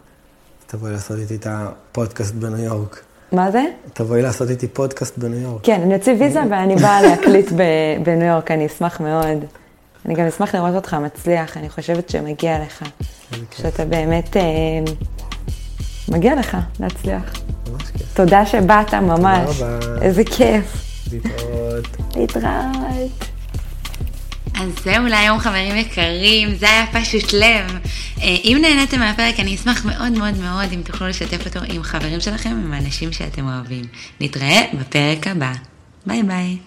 Speaker 1: תבואי לעשות איתי את הפודקאסט בניו יורק.
Speaker 3: מה זה?
Speaker 1: תבואי לעשות איתי פודקאסט בניו יורק.
Speaker 3: כן, אני אוציא ויזה ואני באה להקליט בניו יורק, אני אשמח מאוד. אני גם אשמח לראות אותך מצליח, אני חושבת שמגיע לך. שאתה באמת... מגיע לך להצליח.
Speaker 1: ממש כיף.
Speaker 3: תודה שבאת, ממש.
Speaker 1: תודה רבה.
Speaker 3: איזה כיף.
Speaker 1: להתראות.
Speaker 3: להתראות. אז זהו להיום חברים יקרים, זה היה פשוט לב. אה, אם נהניתם מהפרק אני אשמח מאוד מאוד מאוד אם תוכלו לשתף אותו עם חברים שלכם, עם האנשים שאתם אוהבים. נתראה בפרק הבא. ביי ביי.